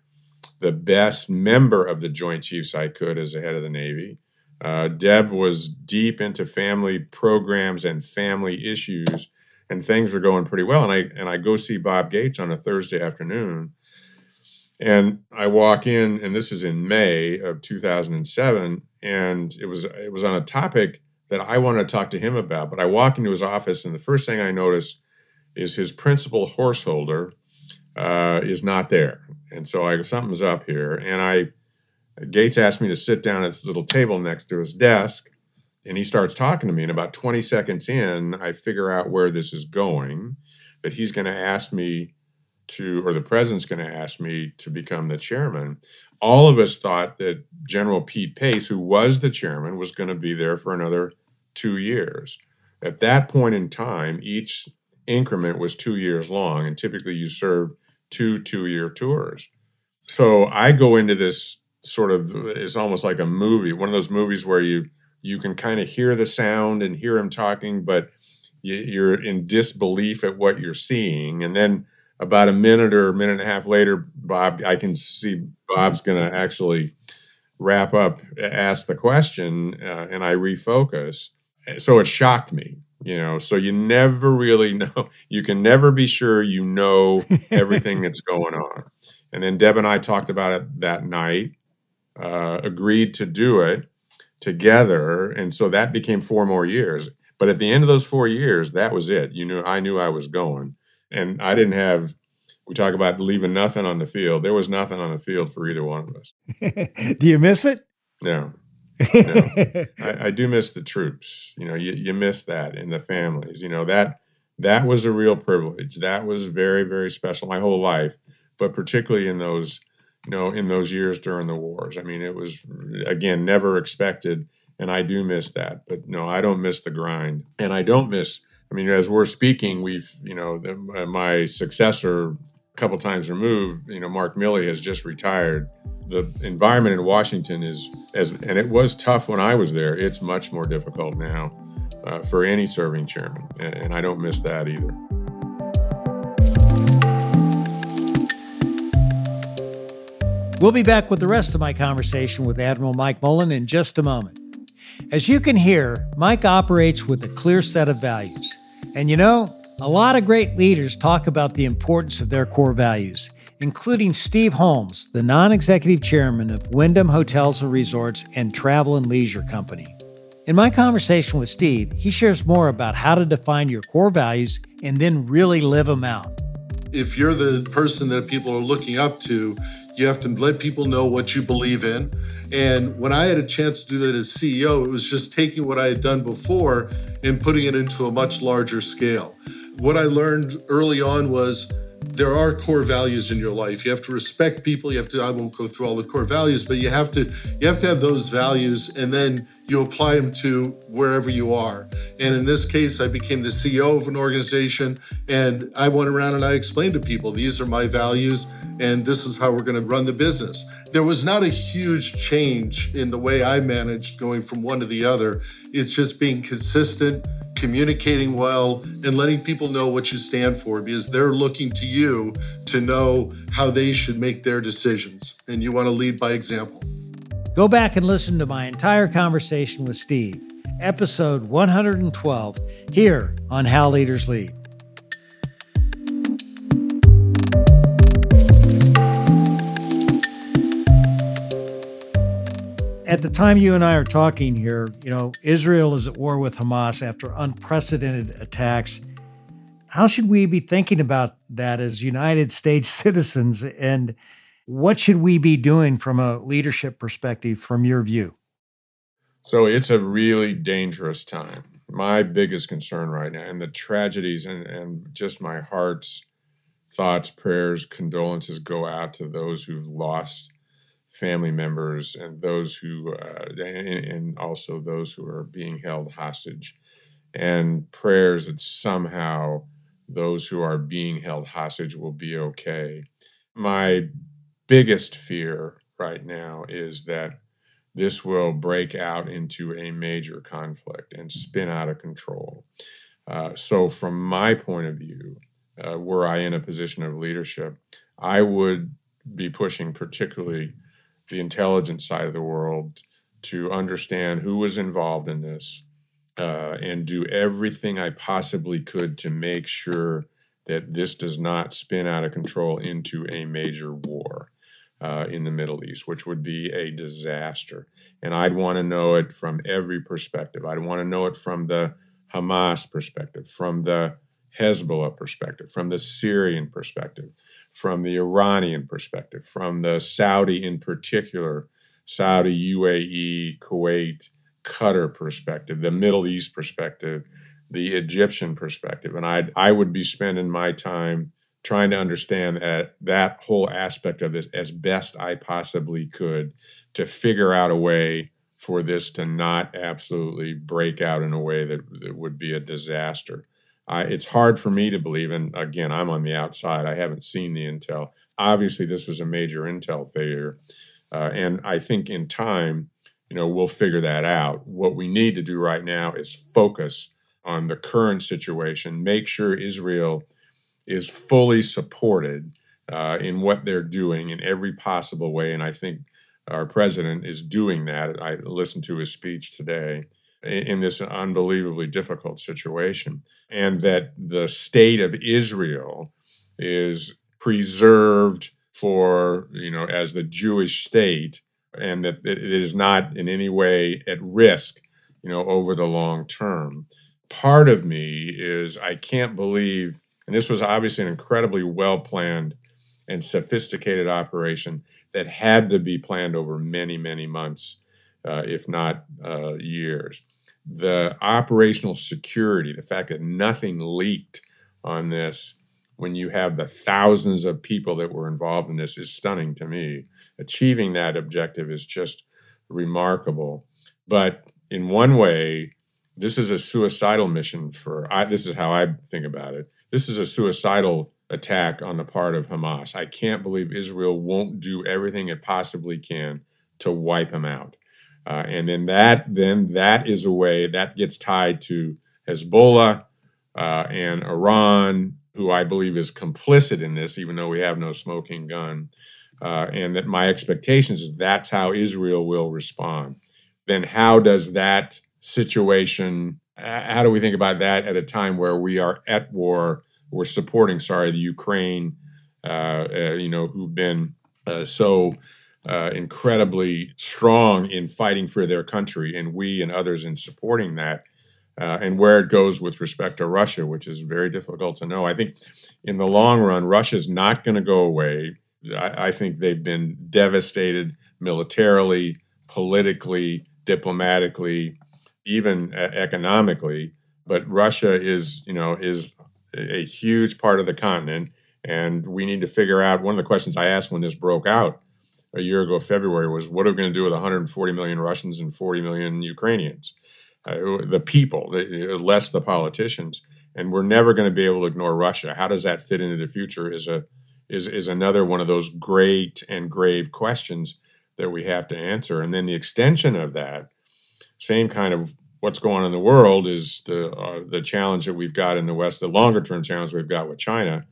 the best member of the Joint Chiefs I could as the head of the Navy. Uh, Deb was deep into family programs and family issues, and things were going pretty well. And I and I go see Bob Gates on a Thursday afternoon, and I walk in, and this is in May of 2007, and it was it was on a topic that I wanted to talk to him about. But I walk into his office, and the first thing I notice is his principal horse holder uh, is not there. And so I something's up here. And I Gates asked me to sit down at this little table next to his desk, and he starts talking to me. And about 20 seconds in, I figure out where this is going. That he's going to ask me to, or the president's going to ask me to become the chairman. All of us thought that General Pete Pace, who was the chairman, was going to be there for another two years. At that point in time, each increment was two years long, and typically you served two two year tours. So I go into this sort of it's almost like a movie, one of those movies where you you can kind of hear the sound and hear him talking, but you're in disbelief at what you're seeing. And then about a minute or a minute and a half later, Bob, I can see Bob's going to actually wrap up, ask the question, uh, and I refocus. So it shocked me you know so you never really know you can never be sure you know everything that's going on and then deb and i talked about it that night uh, agreed to do it together and so that became four more years. But at the end of those four years that was it. You knew i knew i was going. And i didn't have we talk about leaving nothing on the field. There was nothing on the field for either one of us. Do you miss it? No. I, I, do miss the troops. You know, you, you miss that in the families. You know that that was a real privilege. That was very very special my whole life, but particularly in those you know in those years during the wars. I mean, it was again never expected, and I do miss that. But no, I don't miss the grind, and I don't miss. I mean, as we're speaking, we've you know the, my successor, a couple times removed. You know, Mark Milley has just retired the environment in Washington is as and it was tough when I was there. It's much more difficult now uh, for any serving chairman, and, and I don't miss that either. We'll be back with the rest of my conversation with Admiral Mike Mullen in just a moment. As you can hear, Mike operates with a clear set of values. And you know, a lot of great leaders talk about the importance of their core values including Steve Holmes, the non executive chairman of Wyndham Hotels and Resorts and Travel and Leisure Company. In my conversation with Steve, he shares more about how to define your core values and then really live them out. If you're the person that people are looking up to, you have to let people know what you believe in. And when I had a chance to do that as CEO, it was just taking what I had done before and putting it into a much larger scale. What I learned early on was there are core values in your life. You have to respect people. You have to, I won't go through all the core values, but you have to, you have to have those values and then you apply them to wherever you are. And in this case, I became the CEO of an organization and I went around and I explained to people, these are my values and this is how we're going to run the business. There was not a huge change in the way I managed going from one to the other. It's just being consistent communicating well, and letting people know what you stand for because they're looking to you to know how they should make their decisions. And you want to lead by example. Go back and listen to my entire conversation with Steve, episode 112, here on How Leaders Lead. At the time you and I are talking here, you know, Israel is at war with Hamas after unprecedented attacks. How should we be thinking about that as United States citizens? And what should we be doing from a leadership perspective, from your view? So it's a really dangerous time. My biggest concern right now, and the tragedies, and, and just my heart's thoughts, prayers, condolences go out to those who've lost family members and those who, uh, and, and also those who are being held hostage, and prayers that somehow those who are being held hostage will be okay. My biggest fear right now is that this will break out into a major conflict and spin out of control. Uh, so, from my point of view, uh, were I in a position of leadership, I would be pushing particularly the intelligence side of the world to understand who was involved in this uh, and do everything I possibly could to make sure that this does not spin out of control into a major war uh, in the Middle East, which would be a disaster. And I'd want to know it from every perspective. I'd want to know it from the Hamas perspective, from the Hezbollah perspective, from the Syrian perspective, from the Iranian perspective, from the Saudi in particular, Saudi, UAE, Kuwait, Qatar perspective, the Middle East perspective, the Egyptian perspective. And I I would be spending my time trying to understand that, that whole aspect of this as best I possibly could to figure out a way for this to not absolutely break out in a way that, that would be a disaster. I, it's hard for me to believe, and again, I'm on the outside. I haven't seen the intel. Obviously, this was a major intel failure, uh, and I think in time, you know, we'll figure that out. What we need to do right now is focus on the current situation, make sure Israel is fully supported uh, in what they're doing in every possible way, and I think our president is doing that. I listened to his speech today in this unbelievably difficult situation, and that the state of Israel is preserved for, you know, as the Jewish state, and that it is not in any way at risk, you know, over the long term. Part of me is I can't believe, and this was obviously an incredibly well planned and sophisticated operation that had to be planned over many, many months, uh, if not uh, years the operational security, the fact that nothing leaked on this when you have the thousands of people that were involved in this is stunning to me. Achieving that objective is just remarkable. But in one way, this is a suicidal mission for I, this is how I think about it. This is a suicidal attack on the part of Hamas. I can't believe Israel won't do everything it possibly can to wipe them out. Uh, and then that then that is a way that gets tied to Hezbollah uh, and Iran, who I believe is complicit in this, even though we have no smoking gun. Uh, and that my expectations is that's how Israel will respond. Then how does that situation? How do we think about that at a time where we are at war? We're supporting, sorry, the Ukraine, uh, uh, you know, who've been uh, so uh, incredibly strong in fighting for their country, and we and others in supporting that. Uh, and where it goes with respect to Russia, which is very difficult to know. I think in the long run, Russia's not going to go away. I, I, think they've been devastated militarily, politically, diplomatically, even uh, economically. But Russia is, you know, is a huge part of the continent, and we need to figure out. One of the questions I asked when this broke out a year ago, February, was what are we going to do with 140 million Russians and 40 million Ukrainians? Uh, the people, the, less the politicians, and we're never going to be able to ignore Russia. How does that fit into the future? Is a is is another one of those great and grave questions that we have to answer. And then the extension of that, same kind of what's going on in the world is the uh, the challenge that we've got in the West, the longer term challenge we've got with China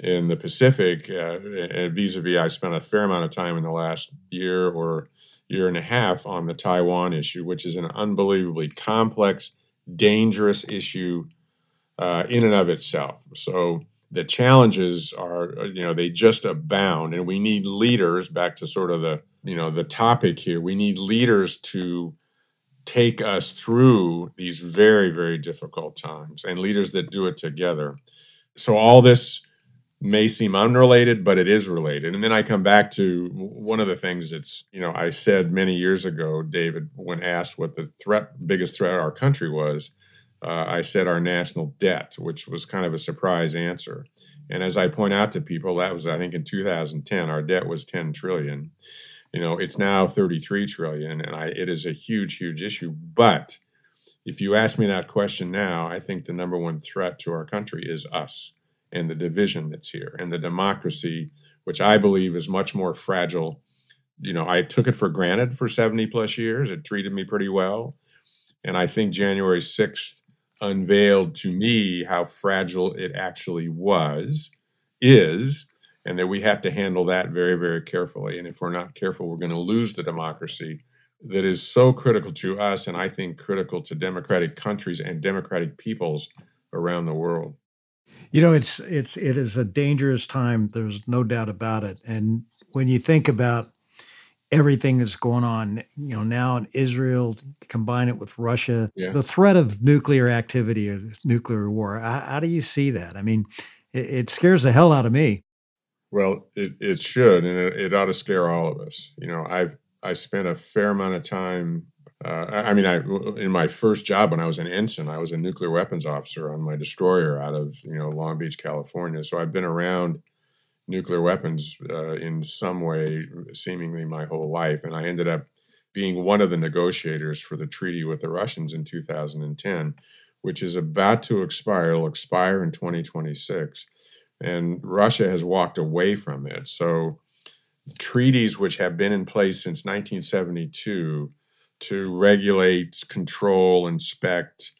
in the Pacific. Uh, and vis-a-vis, I spent a fair amount of time in the last year or year and a half on the Taiwan issue, which is an unbelievably complex, dangerous issue uh, in and of itself. So the challenges are, uh, you know, they just abound, and we need leaders. Back to sort of the, you know, the topic here. We need leaders to take us through these very, very difficult times, and leaders that do it together. So all this may seem unrelated, but it is related. And then I come back to one of the things that's, you know, I said many years ago, David, when asked what the threat, biggest threat our country was, uh, I said our national debt, which was kind of a surprise answer. And as I point out to people, that was, I think, in 2010, our debt was 10 trillion. You know, it's now 33 trillion, and I, it is a huge, huge issue. But if you ask me that question now, I think the number one threat to our country is us and the division that's here and the democracy, which I believe is much more fragile. You know, I took it for granted for 70 plus years. It treated me pretty well. And I think January 6th unveiled to me how fragile it actually was, is, and that we have to handle that very, very carefully. And if we're not careful, we're going to lose the democracy that is so critical to us, and I think critical to democratic countries and democratic peoples around the world. You know, it's it's it is a dangerous time. There's no doubt about it. And when you think about everything that's going on, you know, now in Israel, combine it with Russia, yeah. the threat of nuclear activity or nuclear war. How, how, do you see that? I mean, it, it, scares the hell out of me. Well, it, it should, and it, it ought to scare all of us. You know, I've I spent a fair amount of time uh, I mean, I in my first job when I was an ensign, I was a nuclear weapons officer on my destroyer out of you know Long Beach, California. So I've been around nuclear weapons uh, in some way, seemingly my whole life, and I ended up being one of the negotiators for the treaty with the Russians in 2010, which is about to expire. It'll expire in 2026, and Russia has walked away from it. So treaties which have been in place since 1972 to regulate, control, inspect,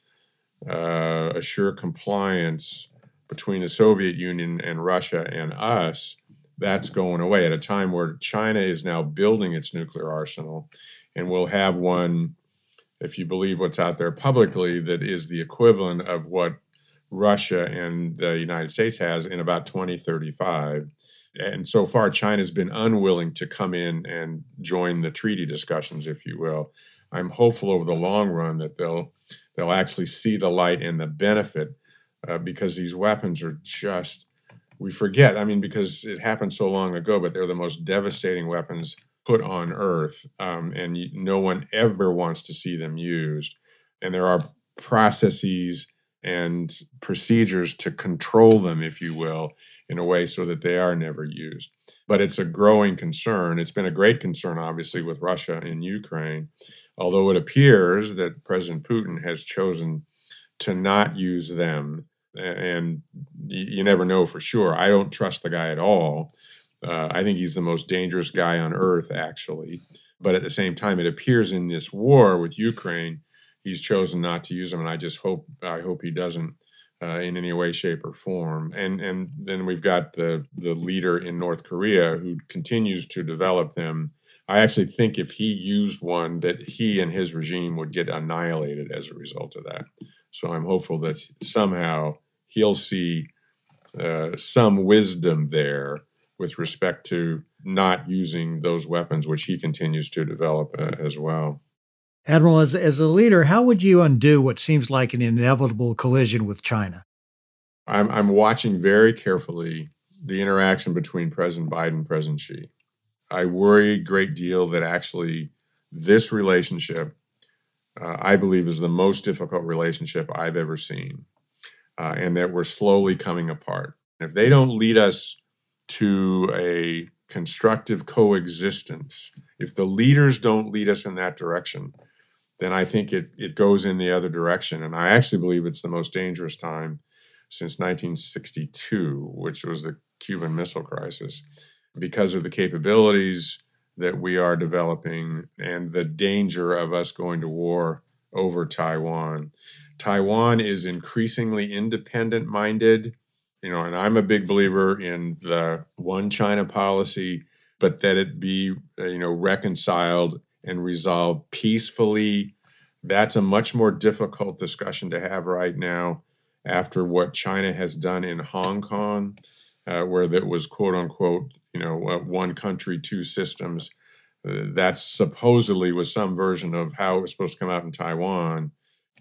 uh, assure compliance between the Soviet Union and Russia and us, that's going away at a time where China is now building its nuclear arsenal and will have one, if you believe what's out there publicly, that is the equivalent of what Russia and the United States has in about 2035. And so far, China's been unwilling to come in and join the treaty discussions, if you will. I'm hopeful over the long run that they'll they'll actually see the light and the benefit uh, because these weapons are just we forget. I mean, because it happened so long ago, but they're the most devastating weapons put on Earth, um, and no one ever wants to see them used. And there are processes and procedures to control them, if you will, in a way so that they are never used. But it's a growing concern. It's been a great concern, obviously, with Russia and Ukraine although it appears that President Putin has chosen to not use them. And you never know for sure. I don't trust the guy at all. Uh, I think he's the most dangerous guy on earth, actually. But at the same time, it appears in this war with Ukraine, he's chosen not to use them, and I just hope I hope he doesn't uh, in any way, shape, or form. And and then we've got the the leader in North Korea who continues to develop them I actually think if he used one, that he and his regime would get annihilated as a result of that. So I'm hopeful that somehow he'll see uh, some wisdom there with respect to not using those weapons, which he continues to develop uh, as well. Admiral, as, as a leader, how would you undo what seems like an inevitable collision with China? I'm, I'm watching very carefully the interaction between President Biden and President Xi. I worry a great deal that actually this relationship, uh, I believe, is the most difficult relationship I've ever seen, uh, and that we're slowly coming apart. If they don't lead us to a constructive coexistence, if the leaders don't lead us in that direction, then I think it, it goes in the other direction. And I actually believe it's the most dangerous time since 1962, which was the Cuban Missile Crisis because of the capabilities that we are developing and the danger of us going to war over Taiwan. Taiwan is increasingly independent minded, you know, and I'm a big believer in the one China policy, but that it be, you know, reconciled and resolved peacefully. That's a much more difficult discussion to have right now after what China has done in Hong Kong, uh, where that was quote unquote, you know, uh, one country, two systems. Uh, that supposedly was some version of how it was supposed to come out in Taiwan.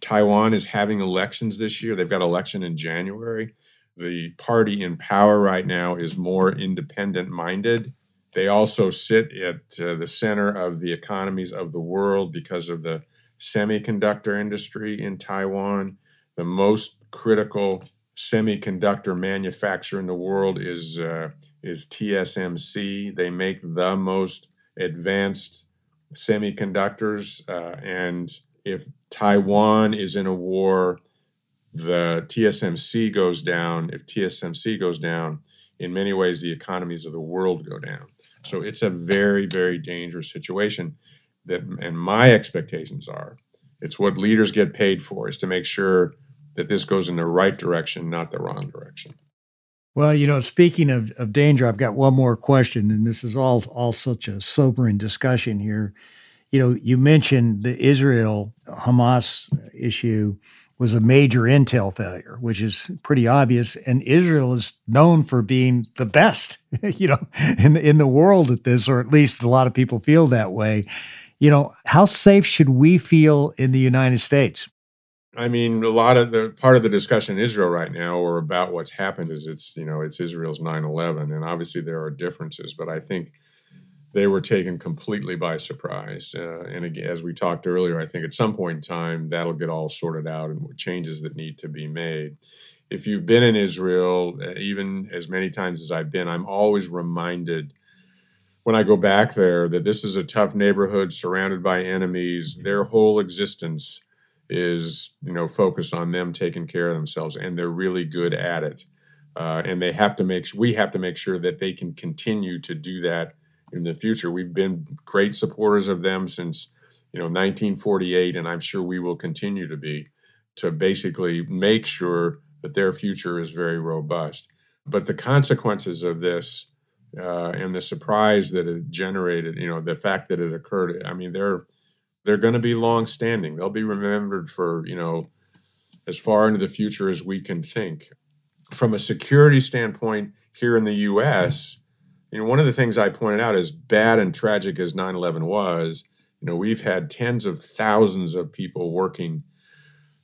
Taiwan is having elections this year. They've got election in January. The party in power right now is more independent minded. They also sit at uh, the center of the economies of the world because of the semiconductor industry in Taiwan. The most critical semiconductor manufacturer in the world is uh, is TSMC. They make the most advanced semiconductors, uh, and if Taiwan is in a war, the TSMC goes down. If TSMC goes down, in many ways, the economies of the world go down. So it's a very, very dangerous situation. That, and my expectations are, it's what leaders get paid for, is to make sure that this goes in the right direction, not the wrong direction. Well, you know, speaking of, of danger, I've got one more question, and this is all all such a sobering discussion here. You know, you mentioned the Israel Hamas issue was a major intel failure, which is pretty obvious. And Israel is known for being the best, you know, in the, in the world at this, or at least a lot of people feel that way. You know, how safe should we feel in the United States? I mean, a lot of the part of the discussion in Israel right now, or about what's happened, is it's you know it's Israel's 9/11, and obviously there are differences, but I think they were taken completely by surprise. Uh, and again, as we talked earlier, I think at some point in time that'll get all sorted out and changes that need to be made. If you've been in Israel, uh, even as many times as I've been, I'm always reminded when I go back there that this is a tough neighborhood surrounded by enemies. Their whole existence is, you know, focused on them taking care of themselves, and they're really good at it. Uh, and they have to make we have to make sure that they can continue to do that in the future. We've been great supporters of them since you know 1948, and I'm sure we will continue to be to basically make sure that their future is very robust. But the consequences of this uh, and the surprise that it generated, you know, the fact that it occurred, I mean, they're they're going to be long standing. They'll be remembered for you know as far into the future as we can think. From a security standpoint, here in the U.S you know, one of the things I pointed out, as bad and tragic as 9 11 was, you know, we've had tens of thousands of people working,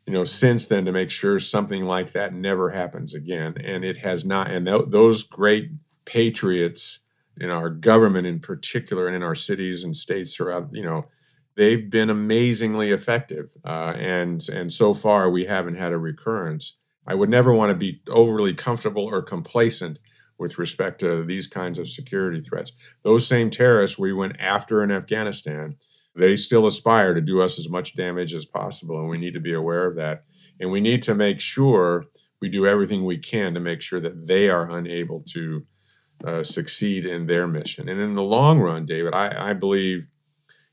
you know, since then to make sure something like that never happens again. And it has not. And th- those great patriots in our government in particular and in our cities and states throughout, you know, they've been amazingly effective. Uh, and, and so far, we haven't had a recurrence. I would never want to be overly comfortable or complacent with respect to these kinds of security threats. Those same terrorists we went after in Afghanistan, they still aspire to do us as much damage as possible, and we need to be aware of that. And we need to make sure we do everything we can to make sure that they are unable to uh, succeed in their mission. And in the long run, David, I, I believe,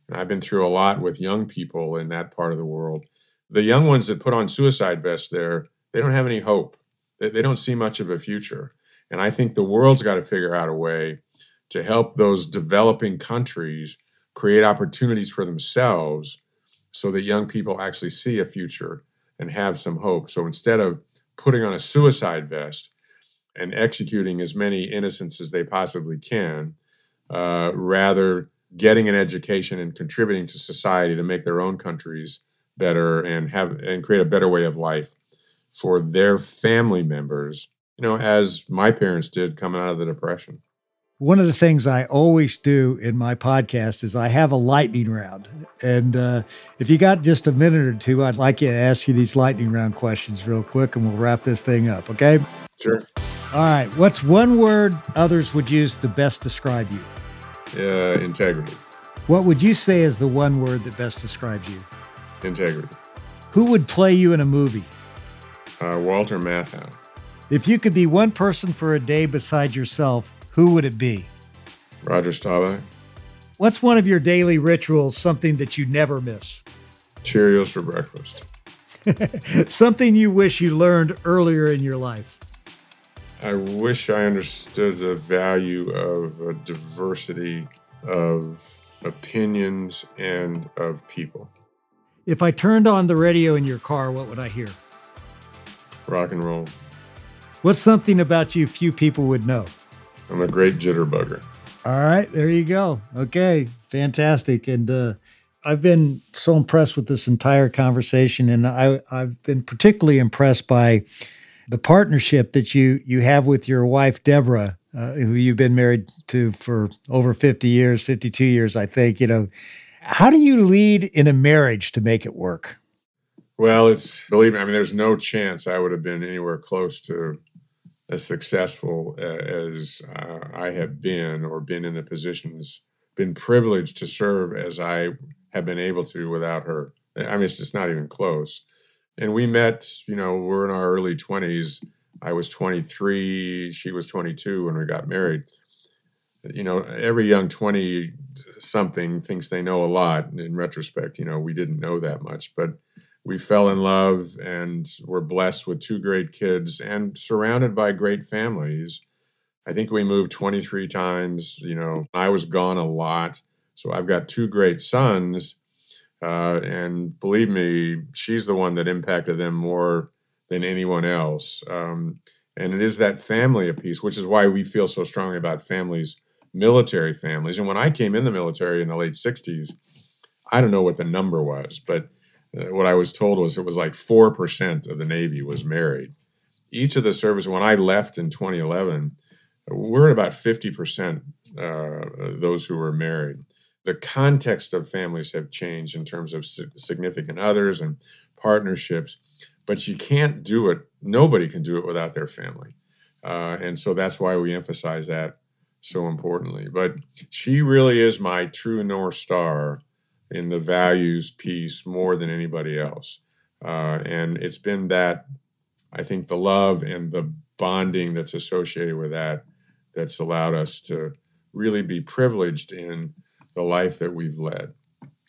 and I've been through a lot with young people in that part of the world, the young ones that put on suicide vests there, they don't have any hope. They, they don't see much of a future. And I think the world's got to figure out a way to help those developing countries create opportunities for themselves so that young people actually see a future and have some hope. So instead of putting on a suicide vest and executing as many innocents as they possibly can, uh, rather getting an education and contributing to society to make their own countries better and have and create a better way of life for their family members you know, as my parents did coming out of the Depression. One of the things I always do in my podcast is I have a lightning round. And uh, if you got just a minute or two, I'd like you to ask you these lightning round questions real quick and we'll wrap this thing up, okay? Sure. All right. What's one word others would use to best describe you? Uh, integrity. What would you say is the one word that best describes you? Integrity. Who would play you in a movie? Uh, Walter Matthau. If you could be one person for a day beside yourself, who would it be? Roger Staubach. What's one of your daily rituals, something that you never miss? Cheerios for breakfast. Something you wish you learned earlier in your life. I wish I understood the value of a diversity of opinions and of people. If I turned on the radio in your car, what would I hear? Rock and roll. What's something about you few people would know? I'm a great jitterbugger. All right, there you go. Okay, fantastic. And uh, I've been so impressed with this entire conversation, and I, I've been particularly impressed by the partnership that you you have with your wife Deborah, uh, who you've been married to for over 50 years, 52 years, I think. You know, how do you lead in a marriage to make it work? Well, it's believe me, I mean, there's no chance I would have been anywhere close to as successful uh, as uh, I have been, or been in the positions, been privileged to serve as I have been able to without her. I mean, it's just not even close. And we met, you know, we're in our early 20s. I was 23, she was 22 when we got married. You know, every young 20 something thinks they know a lot. In retrospect, you know, we didn't know that much, but we fell in love and were blessed with two great kids and surrounded by great families. I think we moved 23 times. You know, I was gone a lot. So I've got two great sons. Uh, and believe me, she's the one that impacted them more than anyone else. Um, and it is that family piece, which is why we feel so strongly about families, military families. And when I came in the military in the late 60s, I don't know what the number was, but what I was told was it was like 4% of the Navy was married. Each of the service, when I left in 2011, we're at about 50% uh, those who were married. The context of families have changed in terms of significant others and partnerships, but you can't do it, nobody can do it without their family. Uh, and so that's why we emphasize that so importantly. But she really is my true North Star in the values piece more than anybody else. Uh, and it's been that, I think, the love and the bonding that's associated with that that's allowed us to really be privileged in the life that we've led.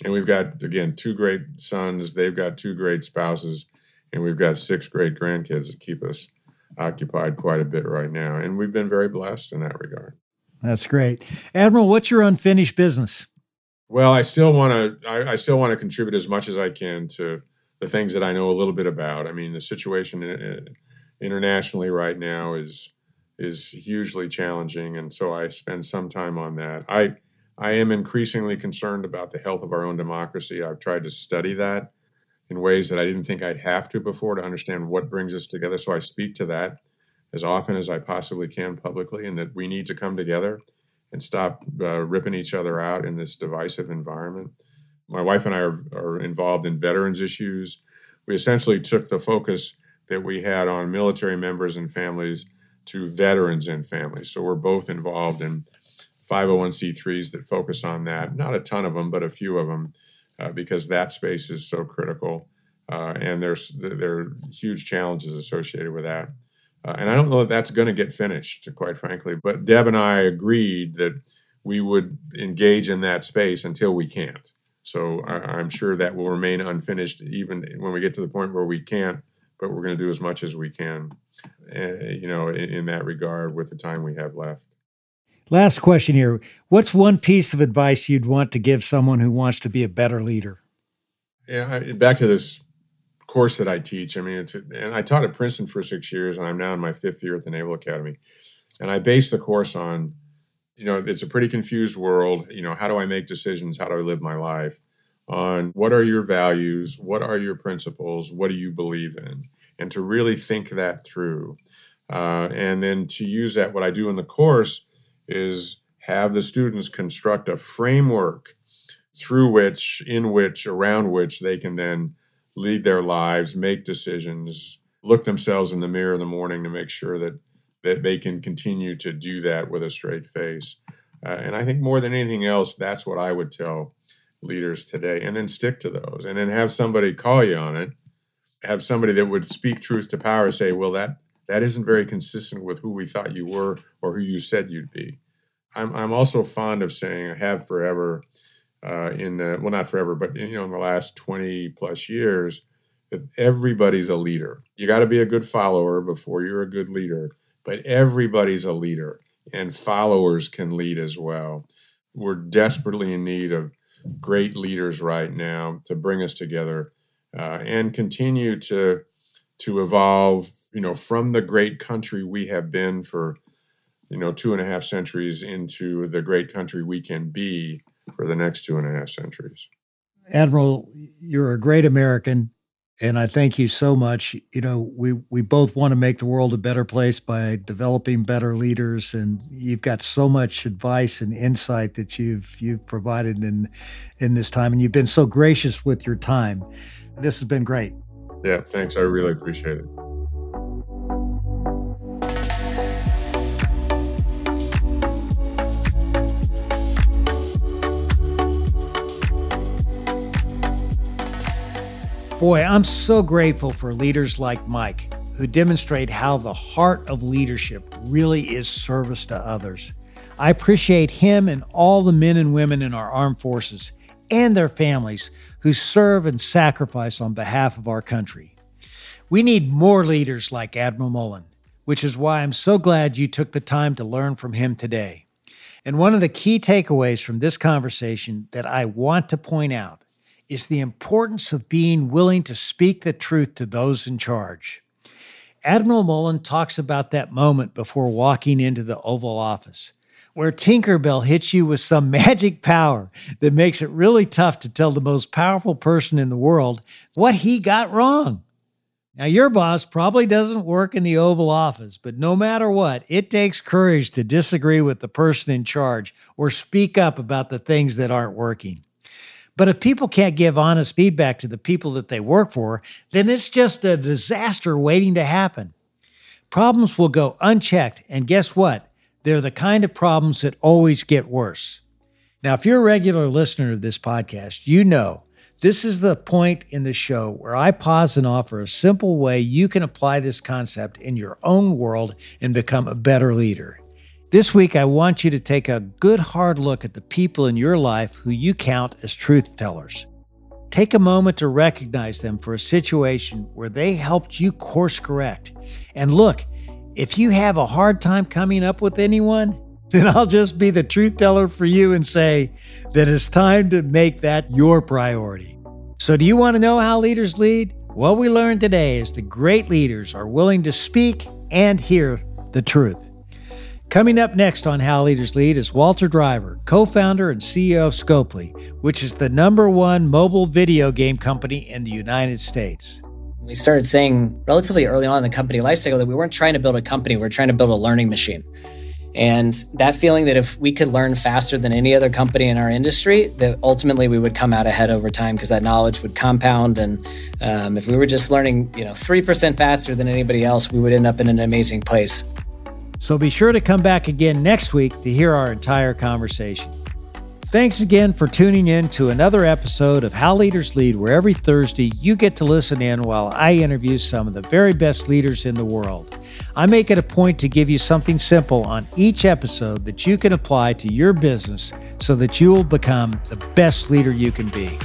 And we've got, again, two great sons, they've got two great spouses, and we've got six great grandkids that keep us occupied quite a bit right now. And we've been very blessed in that regard. That's great. Admiral, what's your unfinished business? Well, I still want to. I, I, still want to contribute as much as I can to the things that I know a little bit about. I mean, the situation uh, internationally right now is is hugely challenging, and so I spend some time on that. I I am increasingly concerned about the health of our own democracy. I've tried to study that in ways that I didn't think I'd have to before to understand what brings us together. So I speak to that as often as I possibly can publicly, and that we need to come together and stop uh, ripping each other out in this divisive environment. My wife and I are, are, involved in veterans issues. We essentially took the focus that we had on military members and families to veterans and families. So we're both involved in 501c3s that focus on that. Not a ton of them, but a few of them, uh, because that space is so critical. Uh, and there's there are huge challenges associated with that. Uh, and I don't know that that's going to get finished, quite frankly. But Deb and I agreed that we would engage in that space until we can't. So I, am sure that will remain unfinished even when we get to the point where we can't. But we're going to do as much as we can, uh, you know, in, in that regard with the time we have left. Last question here. What's one piece of advice you'd want to give someone who wants to be a better leader? Yeah, back to this course that I teach. I mean, it's and I taught at Princeton for six years, and I'm now in my fifth year at the Naval Academy, and I base the course on, you know, it's a pretty confused world. You know, how do I make decisions? How do I live my life? On what are your values? What are your principles? What do you believe in? And to really think that through, uh, and then to use that. What I do in the course is have the students construct a framework through which, in which, around which they can then lead their lives, make decisions, look themselves in the mirror in the morning to make sure that that they can continue to do that with a straight face. Uh, and I think more than anything else, that's what I would tell leaders today. And then stick to those, and then have somebody call you on it. Have somebody that would speak truth to power say, "Well, that that isn't very consistent with who we thought you were or who you said you'd be." I'm I'm also fond of saying, I have forever, uh, in the well, not forever, but you know, in the last twenty plus years, that everybody's a leader. You got to be a good follower before you're a good leader, but everybody's a leader, and followers can lead as well. We're desperately in need of great leaders right now to bring us together uh, and continue to to evolve. You know, from the great country we have been for you know two and a half centuries into the great country we can be for the next two and a half centuries. Admiral, you're a great American, and I thank you so much. You know, we we both want to make the world a better place by developing better leaders, and you've got so much advice and insight that you've you've provided in in this time, and you've been so gracious with your time. This has been great. Yeah, thanks. I really appreciate it. Boy, I'm so grateful for leaders like Mike who demonstrate how the heart of leadership really is service to others. I appreciate him and all the men and women in our armed forces and their families who serve and sacrifice on behalf of our country. We need more leaders like Admiral Mullen, which is why I'm so glad you took the time to learn from him today. And one of the key takeaways from this conversation that I want to point out is the importance of being willing to speak the truth to those in charge. Admiral Mullen talks about that moment before walking into the Oval Office, where Tinkerbell hits you with some magic power that makes it really tough to tell the most powerful person in the world what he got wrong. Now, your boss probably doesn't work in the Oval Office, but no matter what, it takes courage to disagree with the person in charge or speak up about the things that aren't working. But if people can't give honest feedback to the people that they work for, then it's just a disaster waiting to happen. Problems will go unchecked, and guess what? They're the kind of problems that always get worse. Now, if you're a regular listener of this podcast, you know this is the point in the show where I pause and offer a simple way you can apply this concept in your own world and become a better leader. This week, I want you to take a good hard look at the people in your life who you count as truth tellers. Take a moment to recognize them for a situation where they helped you course correct. And look, if you have a hard time coming up with anyone, then I'll just be the truth teller for you and say that it's time to make that your priority. So, do you want to know how leaders lead? What we learned today is the great leaders are willing to speak and hear the truth. Coming up next on How Leaders Lead is Walter Driver, co founder and CEO of Scopely, which is the number one mobile video game company in the United States. We started saying relatively early on in the company lifecycle that we weren't trying to build a company, we are trying to build a learning machine. And that feeling that if we could learn faster than any other company in our industry, that ultimately we would come out ahead over time because that knowledge would compound. And um, if we were just learning, you know, three percent faster than anybody else, we would end up in an amazing place. So be sure to come back again next week to hear our entire conversation. Thanks again for tuning in to another episode of How Leaders Lead, where every Thursday you get to listen in while I interview some of the very best leaders in the world. I make it a point to give you something simple on each episode that you can apply to your business so that you will become the best leader you can be.